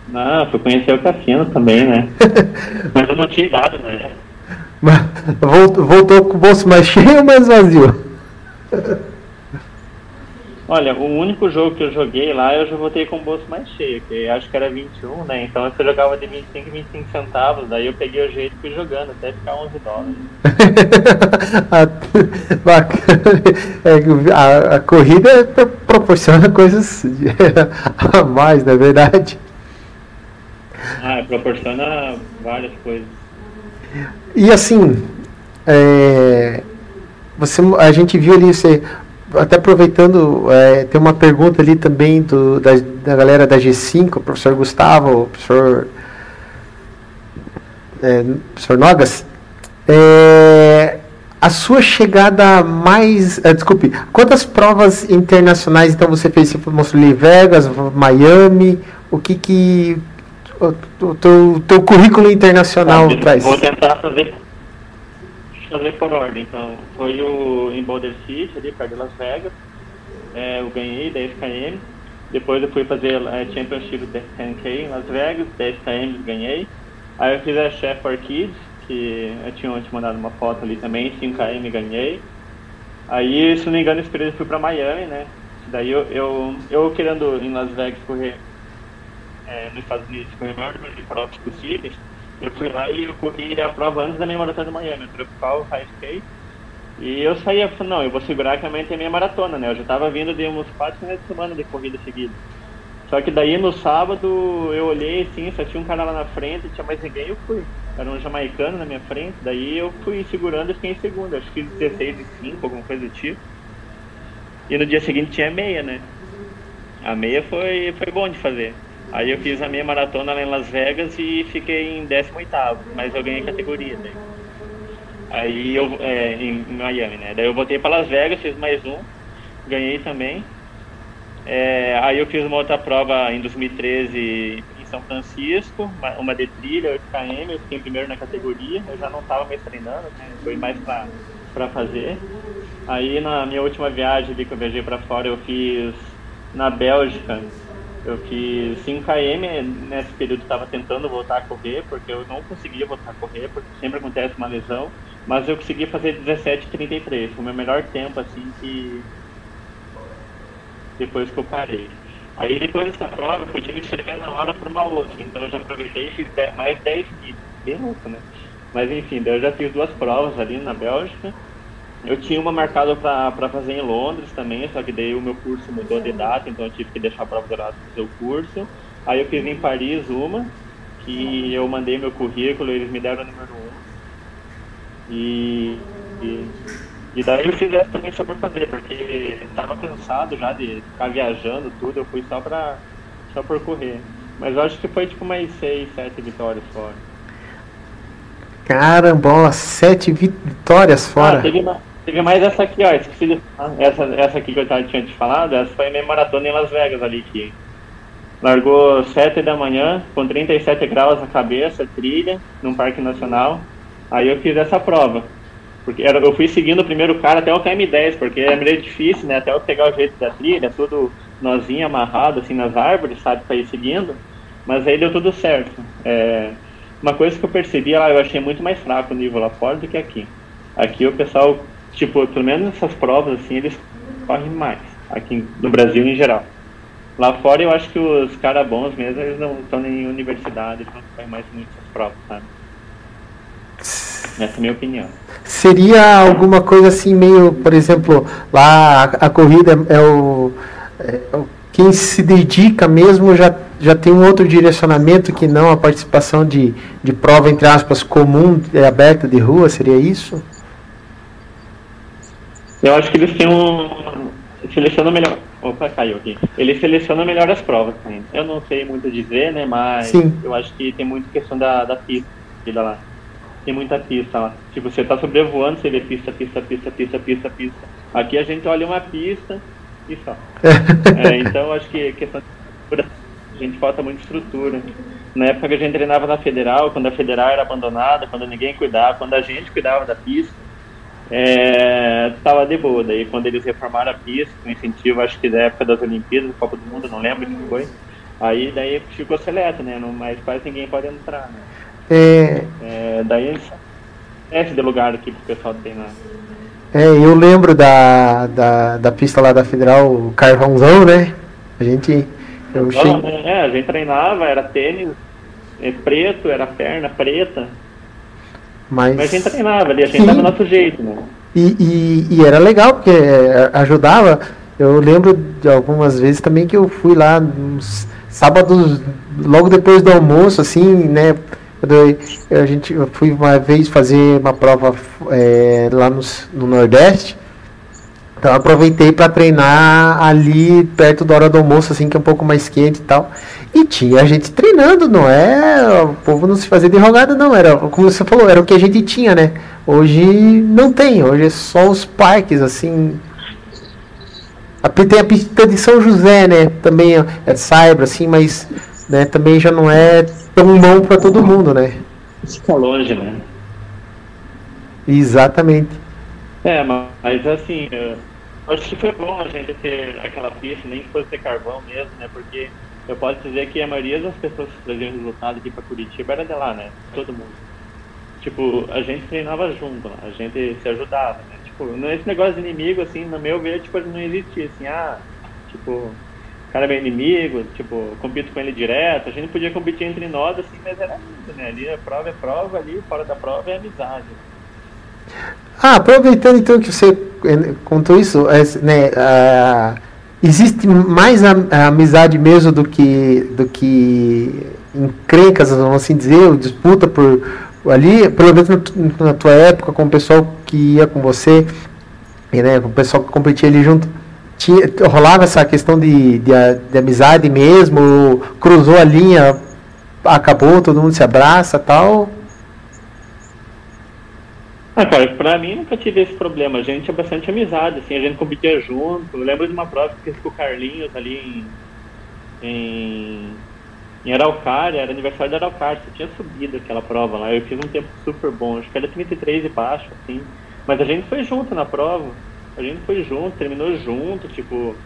Não, fui conhecer o cassino também, né? mas eu não tinha idade, né? Voltou, voltou com o bolso mais cheio ou mais vazio? Olha, o único jogo que eu joguei lá, eu já voltei com o bolso mais cheio, que acho que era 21, né? Então eu jogava de 25 25 centavos, daí eu peguei o jeito e fui jogando, até ficar 11 dólares. É, a, a, corrida proporciona coisas a mais, não é verdade? Ah, proporciona várias coisas. E assim, é, você, a gente viu ali você até aproveitando, é, tem uma pergunta ali também do, da, da galera da G5, o professor Gustavo, o professor, é, professor Nogas. É, a sua chegada mais. É, desculpe, quantas provas internacionais então você fez? Você mostrou ali Vegas, Miami, o que que. O, teu, teu currículo internacional traz? Vou tentar fazer fazer por ordem. Então, foi o em Boulder City, ali perto de Las Vegas. É, eu ganhei 10 km. Depois eu fui fazer a Championship 10K em Las Vegas, 10 km ganhei. Aí eu fiz a for Kids, que eu tinha te mandado uma foto ali também, 5 km ganhei. Aí, se não me engano, esse eu fui para Miami, né? Daí eu, eu, eu querendo em Las Vegas correr é, nos Estados Unidos, correr o maior número de provas possíveis, eu fui lá e eu corri a prova antes da minha maratona de Miami, Tropical High Skate. E eu saía, falei, não, eu vou segurar que amanhã tem minha maratona, né? Eu já tava vindo de uns quatro finais de semana de corrida seguida. Só que daí no sábado eu olhei assim, só tinha um cara lá na frente, tinha mais ninguém eu fui. Era um jamaicano na minha frente, daí eu fui segurando e fiquei em segundo, acho que 16 e 5, alguma coisa do tipo. E no dia seguinte tinha meia, né? A meia foi, foi bom de fazer. Aí eu fiz a meia maratona lá em Las Vegas e fiquei em 18 mas eu ganhei categoria. Aí eu, é, em Miami, né? Daí eu voltei para Las Vegas, fiz mais um, ganhei também. É, aí eu fiz uma outra prova em 2013 em São Francisco, uma, uma de trilha, 8 km, eu fiquei em primeiro na categoria, eu já não estava mais treinando, né? foi mais para fazer. Aí na minha última viagem que eu viajei para fora, eu fiz na Bélgica, eu fiz 5 km, nesse período estava tentando voltar a correr, porque eu não conseguia voltar a correr, porque sempre acontece uma lesão, mas eu consegui fazer 17,33, foi o meu melhor tempo, assim, que depois que eu parei. Aí depois dessa prova eu podia me inscrever na hora para uma outra, então eu já aproveitei e fiz mais 10 dias, bem louco, né? Mas enfim, eu já fiz duas provas ali na Bélgica, eu tinha uma marcada para fazer em Londres também, só que daí o meu curso mudou de data, então eu tive que deixar para fazer o curso. Aí eu fiz em Paris uma, que eu mandei meu currículo, eles me deram o número um. E, e, e daí eu fiz essa também só por fazer, porque estava cansado já de ficar viajando tudo, eu fui só para só por correr. Mas eu acho que foi tipo mais seis, sete vitórias fora. Caramba, sete vitórias fora. Ah, teve uma, Teve mais essa aqui, ó, esqueci de essa, essa aqui que eu tava, tinha te falado, essa foi minha maratona em Las Vegas ali, que largou 7 da manhã, com 37 graus na cabeça, trilha, num parque nacional. Aí eu fiz essa prova. Porque era, eu fui seguindo o primeiro cara até o KM10, porque é meio difícil, né? Até eu pegar o jeito da trilha, tudo nozinho, amarrado, assim, nas árvores, sabe, pra ir seguindo. Mas aí deu tudo certo. É, uma coisa que eu percebi lá, eu achei muito mais fraco o nível lá fora do que aqui. Aqui o pessoal tipo, pelo menos essas provas, assim, eles correm mais, aqui no Brasil em geral. Lá fora eu acho que os caras bons mesmo, eles não estão em universidade, eles não correm mais muitas provas, sabe? Essa é minha opinião. Seria alguma coisa assim, meio, por exemplo, lá a, a corrida é o, é o. Quem se dedica mesmo já, já tem um outro direcionamento que não a participação de, de prova, entre aspas, comum, é, aberta de rua, seria isso? Eu acho que eles têm um. Seleciona melhor. Opa, caiu aqui. Ele seleciona melhor as provas também. Eu não sei muito dizer, né? Mas Sim. eu acho que tem muita questão da, da pista lá. Tem muita pista lá. Tipo, você tá sobrevoando, você vê pista, pista, pista, pista, pista, pista. Aqui a gente olha uma pista e só. é, então eu acho que questão de a gente falta muita estrutura. Na época que a gente treinava na federal, quando a federal era abandonada, quando ninguém cuidava, quando a gente cuidava da pista, é, tava de boa. Daí quando eles reformaram a pista, com incentivo, acho que da época das Olimpíadas, Copa do Mundo, não lembro que foi. Aí daí ficou seleto, né? Não, mas quase ninguém pode entrar, né? É... é daí esse de lugar aqui pro pessoal treinar. É, eu lembro da, da, da pista lá da Federal, o Carvãozão, né? A gente. Eu cheguei... Né? É, a gente treinava, era tênis é preto, era perna preta, mas, Mas a gente treinava ali, a gente dava o nosso jeito, né? E, e, e, era legal, porque é, ajudava. Eu lembro de algumas vezes também que eu fui lá sábados, logo depois do almoço, assim, né? a gente eu fui uma vez fazer uma prova é, lá no, no Nordeste. Então aproveitei para treinar ali perto da hora do almoço, assim, que é um pouco mais quente e tal. E tinha gente treinando, não é? O povo não se fazia de rogada, não. Era, como você falou, era o que a gente tinha, né? Hoje não tem, hoje é só os parques, assim. Tem a pista de São José, né? Também é de Saibra, assim, mas né, também já não é tão bom para todo mundo, né? Fica longe, né? Exatamente. É, mas assim, eu acho que foi bom a gente ter aquela pista, nem que fosse ter carvão mesmo, né? Porque eu posso dizer que a maioria das pessoas que traziam resultado aqui para Curitiba era de lá, né? Todo mundo. Tipo, a gente treinava junto, a gente se ajudava, né? Tipo, esse negócio de inimigo, assim, no meu ver, tipo, não existia, assim, ah, tipo, o cara é meu inimigo, tipo, compito com ele direto, a gente podia competir entre nós, assim, mas era isso, né? Ali a prova é prova, ali fora da prova é amizade. Ah, aproveitando então que você contou isso, é, né, uh, existe mais a, a, amizade mesmo do que, do que encrencas, vamos assim dizer, disputa por ali, pelo menos na, na tua época, com o pessoal que ia com você, e, né, com o pessoal que competia ali junto, tinha, rolava essa questão de, de, de amizade mesmo, cruzou a linha, acabou, todo mundo se abraça tal? Ah, pra mim nunca tive esse problema. A gente tinha bastante amizade, assim, a gente competia junto. Eu lembro de uma prova que fiz com o Carlinhos ali em, em, em Araucária, era aniversário da Araucária, você tinha subido aquela prova lá. Eu fiz um tempo super bom, acho que era 33 e baixo, assim. Mas a gente foi junto na prova. A gente foi junto, terminou junto, tipo,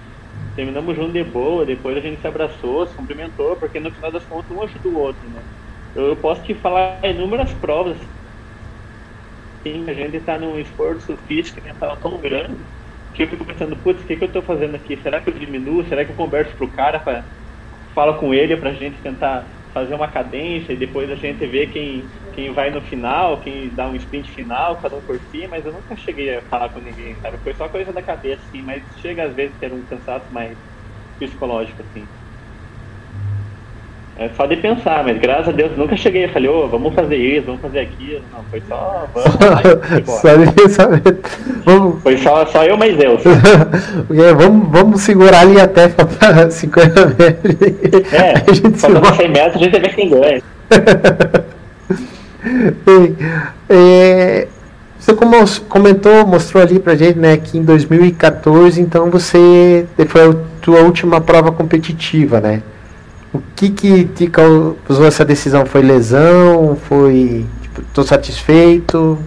terminamos junto de boa, depois a gente se abraçou, se cumprimentou, porque no final das contas um ajuda o outro, né? Eu posso te falar inúmeras provas Sim, a gente está num esforço físico mental tão grande que eu fico pensando, putz, o que, que eu estou fazendo aqui? Será que eu diminuo? Será que eu converso pro cara, pra, falo com ele para a gente tentar fazer uma cadência e depois a gente vê quem, quem vai no final, quem dá um sprint final, cada um por si, mas eu nunca cheguei a falar com ninguém, sabe? Foi só coisa da cabeça, assim, mas chega às vezes a ter um cansaço mais psicológico, assim. É só de pensar, mas graças a Deus nunca cheguei e falei, ô, oh, vamos fazer isso, vamos fazer aquilo. Não, foi só. Vamos, só de pensamento. Vamos... Foi só, só eu mais Deus. vamos, vamos segurar ali até faltar 50 metros. É, a gente faltando 100 metros a gente vê quem ganha. é, você como comentou, mostrou ali pra gente, né, que em 2014, então você foi a tua última prova competitiva, né? O que que te causou essa decisão? Foi lesão? Foi tipo, tô satisfeito?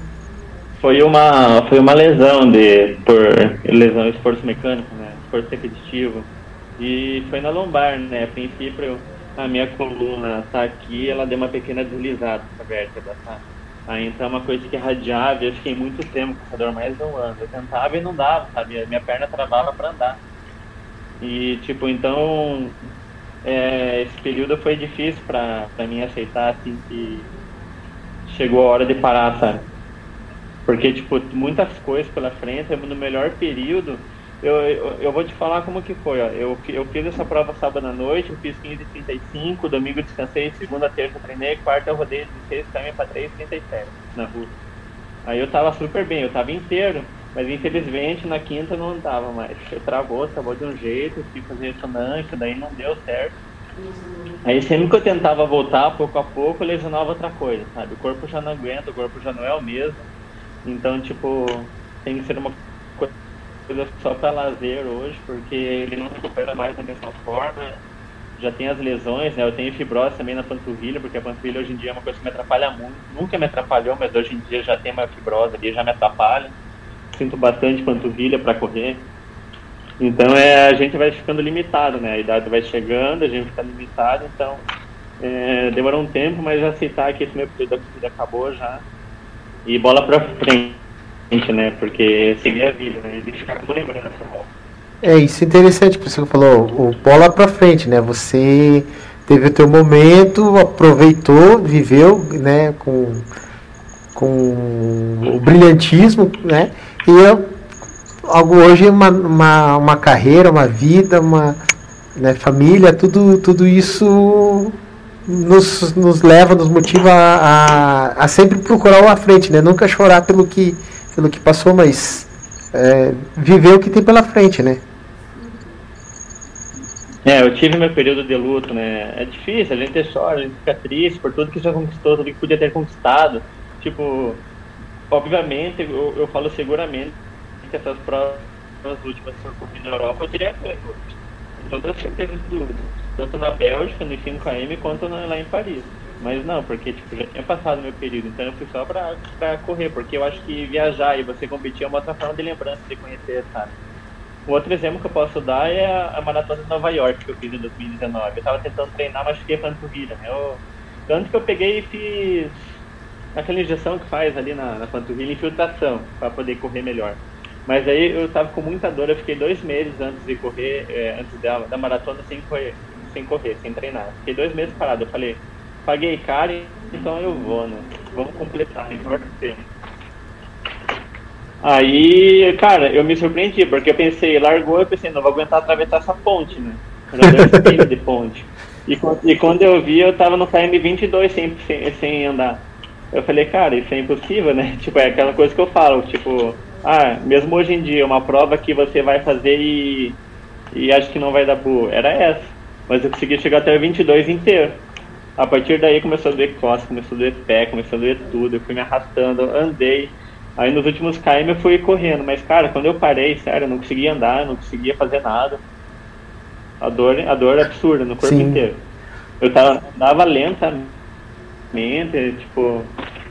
Foi uma foi uma lesão de por lesão esforço mecânico, né? Esforço repetitivo. E foi na lombar, né? A princípio a minha coluna tá aqui, ela deu uma pequena deslizada essa vértebra, tá? Aí então é uma coisa que radiável, eu fiquei muito tempo com essa dor, mais de um ano. Eu tentava e não dava, sabe? Minha perna travava para andar. E tipo, então é, esse período foi difícil para mim aceitar, assim, que chegou a hora de parar, sabe? Porque, tipo, muitas coisas pela frente, no melhor período, eu, eu, eu, vou te falar como que foi, ó. Eu, eu fiz essa prova sábado à noite, eu fiz 15 35 domingo descansei, segunda, terça treinei, quarta eu rodei 16 km para 3 37 na rua. Aí eu tava super bem, eu tava inteiro, mas infelizmente na quinta não dava mais. Eu travou, travou de um jeito, fui fazer ressonância, daí não deu certo. Aí sempre que eu tentava voltar, pouco a pouco, eu lesionava outra coisa, sabe? O corpo já não aguenta, o corpo já não é o mesmo. Então, tipo, tem que ser uma coisa só para lazer hoje, porque ele não recupera mais da mesma forma. Já tem as lesões, né? Eu tenho fibrose também na panturrilha, porque a panturrilha hoje em dia é uma coisa que me atrapalha muito. Nunca me atrapalhou, mas hoje em dia já tem uma fibrose ali, já me atrapalha sinto bastante panturrilha para correr. Então é, a gente vai ficando limitado, né? A idade vai chegando, a gente fica limitado, então é, demorou um tempo, mas aceitar que esse meu período da corrida acabou já. E bola pra frente, né? Porque seguir a vida, né? E ficar com lembrança. É, isso é interessante que você falou, o bola pra frente, né? Você teve o teu momento, aproveitou, viveu, né, com, com o brilhantismo, né? E eu, hoje, uma, uma, uma carreira, uma vida, uma né, família, tudo, tudo isso nos, nos leva, nos motiva a, a, sempre procurar lá frente, né? Nunca chorar pelo que, pelo que passou, mas é, viver o que tem pela frente, né? É, eu tive meu período de luto, né? É difícil, a gente chora, a gente fica triste por tudo que já conquistou, tudo que podia ter conquistado. Tipo, obviamente, eu, eu falo seguramente que essas provas últimas que eu corri na Europa eu teria ganho. Com toda certeza de dúvida. Tanto na Bélgica, no 5km, quanto na, lá em Paris. Mas não, porque tipo, já tinha passado meu período, então eu fui só pra, pra correr, porque eu acho que viajar e você competir é uma outra forma de lembrança, de conhecer, sabe? O outro exemplo que eu posso dar é a, a maratona de Nova York que eu fiz em 2019. Eu tava tentando treinar, mas fiquei panturrilha, né? Eu, tanto que eu peguei e fiz aquela injeção que faz ali na, na panturrilha, infiltração, para poder correr melhor. Mas aí eu tava com muita dor, eu fiquei dois meses antes de correr, é, antes da, da maratona sem correr, sem correr, sem treinar. Fiquei dois meses parado, eu falei, paguei caro, então eu vou, né? Vamos completar, importa o tempo. Aí, cara, eu me surpreendi, porque eu pensei, largou, eu pensei, não vou aguentar atravessar essa ponte, né? Era dois de ponte. E, e, quando eu vi, eu tava no KM 22 sem, sem, sem andar. Eu falei, cara, isso é impossível, né? Tipo, é aquela coisa que eu falo, tipo, ah, mesmo hoje em dia, uma prova que você vai fazer e, e acha que não vai dar boa, era essa. Mas eu consegui chegar até o 22 inteiro. A partir daí começou a doer costas, começou a doer pé, começou a doer tudo, eu fui me arrastando, andei. Aí nos últimos KM eu fui correndo, mas cara, quando eu parei, sério, eu não conseguia andar, não conseguia fazer nada. A dor, a dor é absurda no corpo Sim. inteiro. Eu tava, andava lentamente, tipo.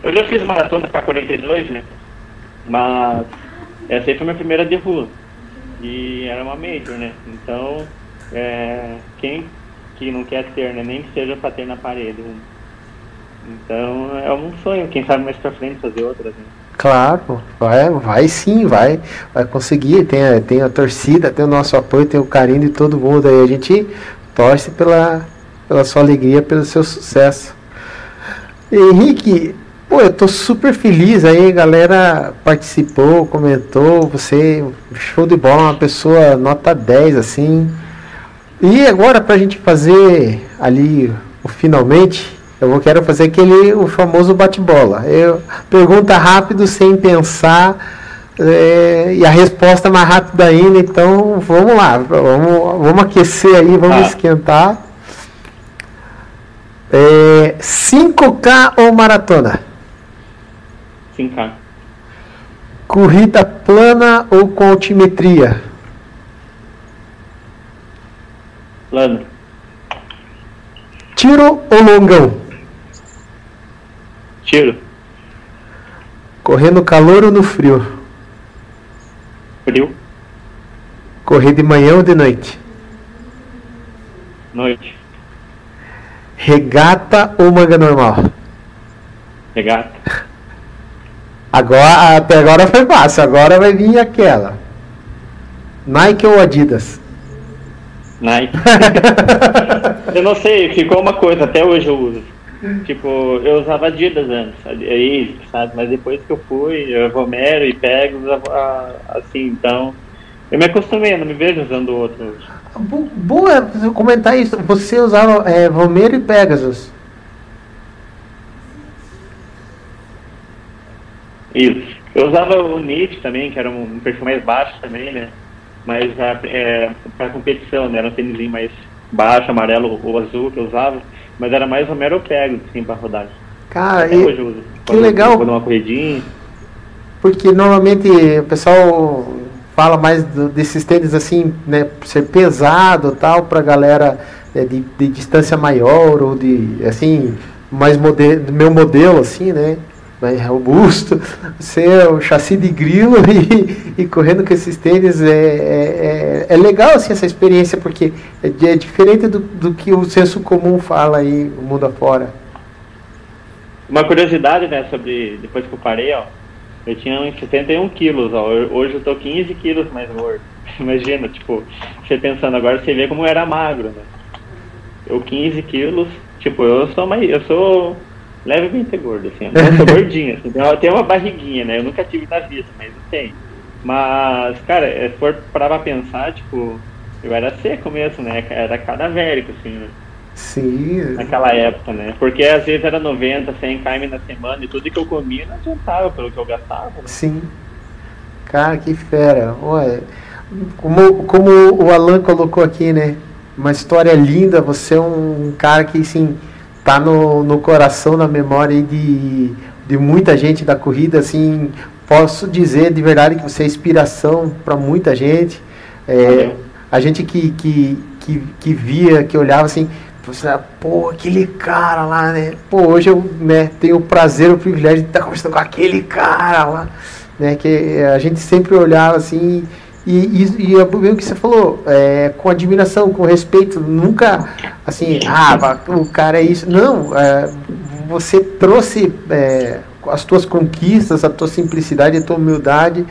Eu já fiz maratona para 42, né? Mas essa aí foi minha primeira de rua. E era uma major, né? Então, é, quem que não quer ter, né? Nem que seja para ter na parede. Né? Então, é um sonho, quem sabe mais pra frente fazer outras, né? Claro, vai, vai sim, vai, vai conseguir. Tem a, tem a torcida, tem o nosso apoio, tem o carinho de todo mundo aí. A gente torce pela, pela sua alegria, pelo seu sucesso. Henrique, pô, eu tô super feliz aí, a galera participou, comentou, você, show de bola, uma pessoa nota 10, assim. E agora pra gente fazer ali o finalmente, eu vou quero fazer aquele o famoso bate-bola. Eu pergunta rápido sem pensar é, e a resposta mais rápida ainda. Então vamos lá, vamos, vamos aquecer aí, vamos ah. esquentar. É, 5K ou maratona? 5K. Corrida plana ou com altimetria? Plano. Tiro ou longão? Tiro. Correr no calor ou no frio? Frio. Correr de manhã ou de noite? Noite. Regata ou manga normal? Regata. Agora, até agora foi fácil, agora vai vir aquela. Nike ou Adidas? Nike. eu não sei, ficou uma coisa, até hoje eu uso. Tipo, eu usava Adidas antes, aí, sabe? Mas depois que eu fui, eu Romero e Pegasus, assim, então. Eu me acostumei, não me vejo usando outros. Boa comentar isso. Você usava é, Romero e Pegasus. Isso. Eu usava o Nietzsche também, que era um perfil mais baixo também, né? Mas é, para competição, né? Era um tênis mais baixo, amarelo ou azul que eu usava. Mas era mais Romero ou Pego, assim, pra rodar. Cara, Até e... hoje eu uso. Que legal. Vou dar uma corridinha. Porque normalmente o pessoal fala mais do, desses tênis assim, né, ser pesado tal, pra galera é, de, de, distância maior ou de, assim, mais modelo, meu modelo, assim, né, mais robusto, ser o chassi de grilo e, e correndo com esses tênis é, é, é, é, legal assim essa experiência porque é, é, diferente do, do que o senso comum fala aí o mundo afora. Uma curiosidade, né, sobre depois que eu parei, ó, eu tinha uns 71 quilos, ó, hoje eu tô 15 quilos mais gordo. Imagina, tipo, você pensando agora, você vê como eu era magro, né? Eu 15 quilos, tipo, eu sou mais, eu sou levemente gordo, assim. Eu sou gordinho, assim. Eu tenho uma barriguinha, né? Eu nunca tive na vida, mas eu tenho. Mas, cara, se for parar pra pensar, tipo, eu era seco mesmo, né? Era cadavérico, assim, né? Sim. Naquela época, né? Porque às vezes era 90, 100 km na semana e tudo que eu comia não adiantava pelo que eu gastava. Né? Sim. Cara, que fera. Como, como o Alan colocou aqui, né? Uma história linda. Você é um cara que, assim, tá no, no coração, na memória de, de muita gente da corrida, assim, posso dizer de verdade que você é inspiração para muita gente. É, a gente que, que, que, que, via, que olhava assim, você, pô, aquele cara lá, né? Pô, hoje eu né, tenho o prazer, o privilégio de estar conversando com aquele cara lá, né? Que a gente sempre olhava assim e, e, e o que você falou, é, com admiração, com respeito, nunca assim, ah, o cara é isso. Não, é, você trouxe é, as tuas conquistas, a tua simplicidade, a tua humildade.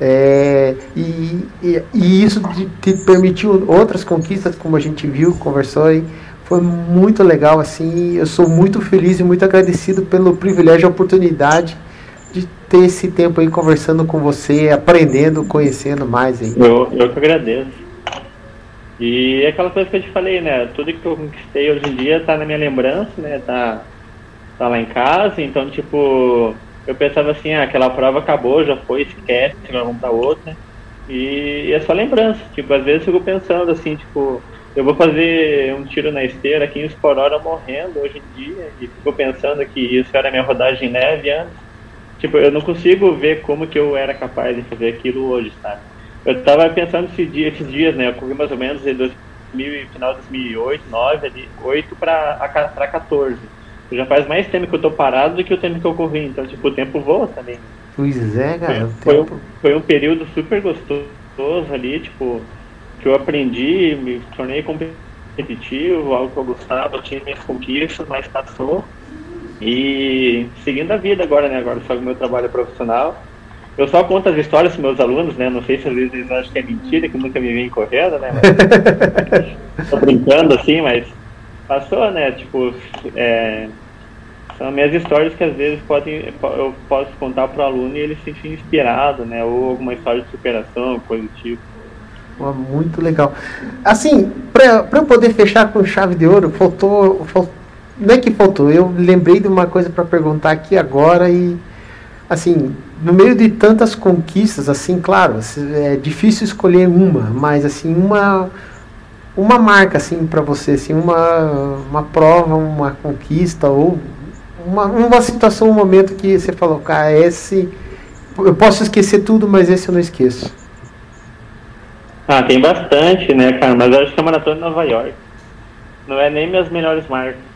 É, e, e, e, isso te, te, permitiu outras conquistas, como a gente viu, conversou aí. Foi muito legal, assim. Eu sou muito feliz e muito agradecido pelo privilégio e oportunidade de ter esse tempo aí conversando com você, aprendendo, conhecendo mais aí. Eu, eu que agradeço. E é aquela coisa que eu te falei, né? Tudo que eu conquistei hoje em dia tá na minha lembrança, né? Tá, tá lá em casa, então, tipo, eu pensava assim, ah, aquela prova acabou, já foi, esquece, vamos pra outra. E é só lembrança. Tipo, às vezes eu fico pensando assim, tipo, eu vou fazer um tiro na esteira aqui em por hora morrendo hoje em dia e fico pensando que isso era minha rodagem neve antes. Tipo, eu não consigo ver como que eu era capaz de fazer aquilo hoje, sabe? Eu tava pensando esses dias, esses dias né? Eu corri mais ou menos em 2000, final de 2008, 9, ali, 8 para 14. Já faz mais tempo que eu tô parado do que o tempo que eu corri, então, tipo, o tempo voa também. Pois é, cara. Foi, foi, um, foi um período super gostoso ali, tipo, que eu aprendi, me tornei competitivo, algo que eu gostava, tinha minhas conquistas, mas passou. E seguindo a vida agora, né? Agora só o meu trabalho profissional. Eu só conto as histórias para meus alunos, né? Não sei se às vezes eles acham que é mentira, que nunca me vem correndo, né? Mas... Tô brincando assim, mas passou, né? Tipo, é... são minhas histórias que às vezes podem, eu posso contar para o aluno e ele se sentir inspirado, né? Ou alguma história de superação, coisa do tipo. Muito legal. Assim, para eu poder fechar com chave de ouro, faltou, faltou. Não é que faltou, eu lembrei de uma coisa para perguntar aqui agora e. Assim, no meio de tantas conquistas, assim, claro, é difícil escolher uma, mas assim, uma uma marca assim para você, assim, uma uma prova, uma conquista ou uma, uma situação, um momento que você falou, cara, esse eu posso esquecer tudo, mas esse eu não esqueço. Ah, tem bastante, né, cara? Mas eu acho que a maratona de Nova York não é nem minhas melhores marcas.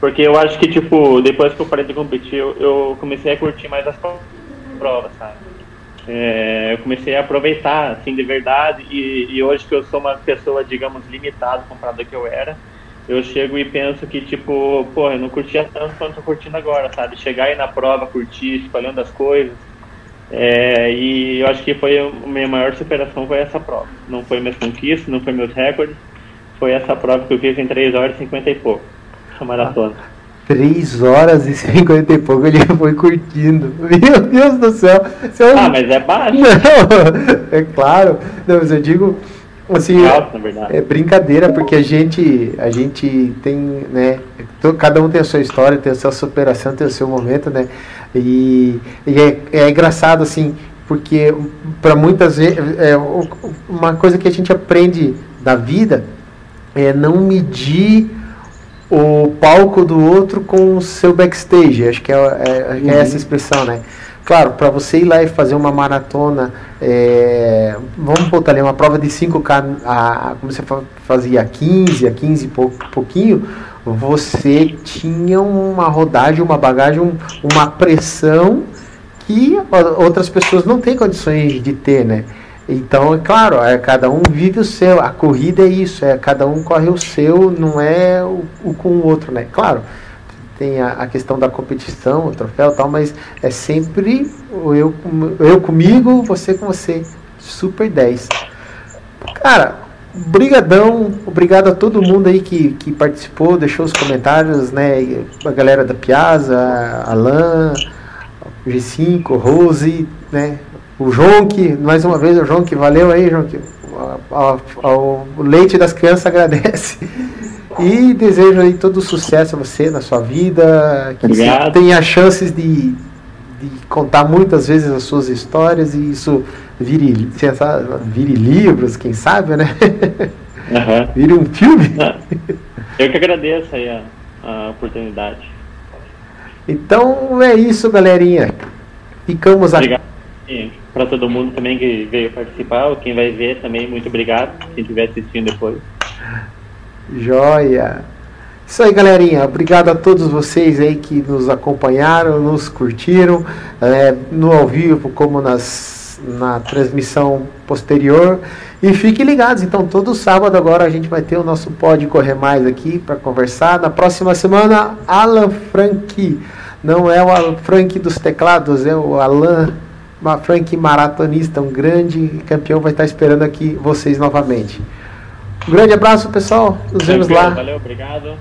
Porque eu acho que, tipo, depois que eu parei de competir, eu, eu comecei a curtir mais as provas, sabe? É, eu comecei a aproveitar, assim, de verdade. E, e, hoje que eu sou uma pessoa, digamos, limitada comparado ao que eu era, eu chego e penso que, tipo, porra, eu não curtia tanto quanto eu tô curtindo agora, sabe? Chegar aí na prova, curtir, escolhendo as coisas é, e eu acho que foi a minha maior superação foi essa prova. Não foi minhas conquistas, não foi meus recordes, foi essa prova que eu fiz em 3 horas e 50 e pouco, a maratona. Ah, 3 horas e 50 e pouco ele foi curtindo. Meu Deus do céu. céu. Ah, mas é baixo. Não, é claro. Não, mas eu digo assim, é, alto, é brincadeira porque a gente a gente tem, né, cada um tem a sua história, tem a sua superação, tem o seu momento, né? E, e é, é engraçado, assim, porque para muitas vezes, é, uma coisa que a gente aprende da vida é não medir o palco do outro com o seu backstage. Acho que é, é, é essa uhum. expressão, né? Claro, para você ir lá e fazer uma maratona, é, vamos botar ali uma prova de 5K, a, como você fazia a 15, a 15 e pouquinho, você tinha uma rodagem, uma bagagem, uma pressão que outras pessoas não têm condições de ter, né? Então, é claro, é, cada um vive o seu, a corrida é isso, é cada um corre o seu, não é o, o com o outro, né? Claro, tem a, a, questão da competição, o troféu tal, mas é sempre eu, eu comigo, você com você. Super 10. Cara, Brigadão, obrigado a todo mundo aí que, que participou, deixou os comentários, né? A galera da Piazza, Alan, G5, Rose, né? O Jonk, mais uma vez o Jonk, valeu aí, Jonk. O leite das crianças agradece. E desejo aí todo sucesso a você na sua vida, que Obrigado. você tenha chances de, de contar muitas vezes as suas histórias e isso vire, vire livros, quem sabe, né? Uhum. vire um filme. Eu que agradeço aí a, a oportunidade. Então é isso, galerinha. Ficamos aqui. Para todo mundo também que veio participar, quem vai ver também, muito obrigado. Quem estiver assistindo depois. Joia! Isso aí, galerinha. Obrigado a todos vocês aí que nos acompanharam, nos curtiram, é, no ao vivo, como nas, na transmissão posterior. E fiquem ligados, então, todo sábado agora a gente vai ter o nosso Pode Correr Mais aqui para conversar. Na próxima semana, Alan Frank. Não é o Alan Frank dos teclados, é o Alan Frank maratonista, um grande campeão, vai estar esperando aqui vocês novamente. Um grande abraço, pessoal. Nos vemos lá. Valeu, obrigado.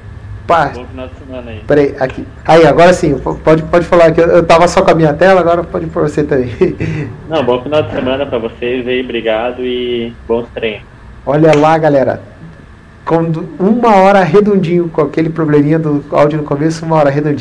Pá. Bom final de semana aí. Peraí, aqui. Aí, agora sim, pode, pode falar que eu, eu tava só com a minha tela, agora pode por você também. Não, bom final de semana pra vocês aí, obrigado e bons treinos. Olha lá, galera. Com uma hora redondinho, com aquele probleminha do áudio no começo, uma hora redondinho.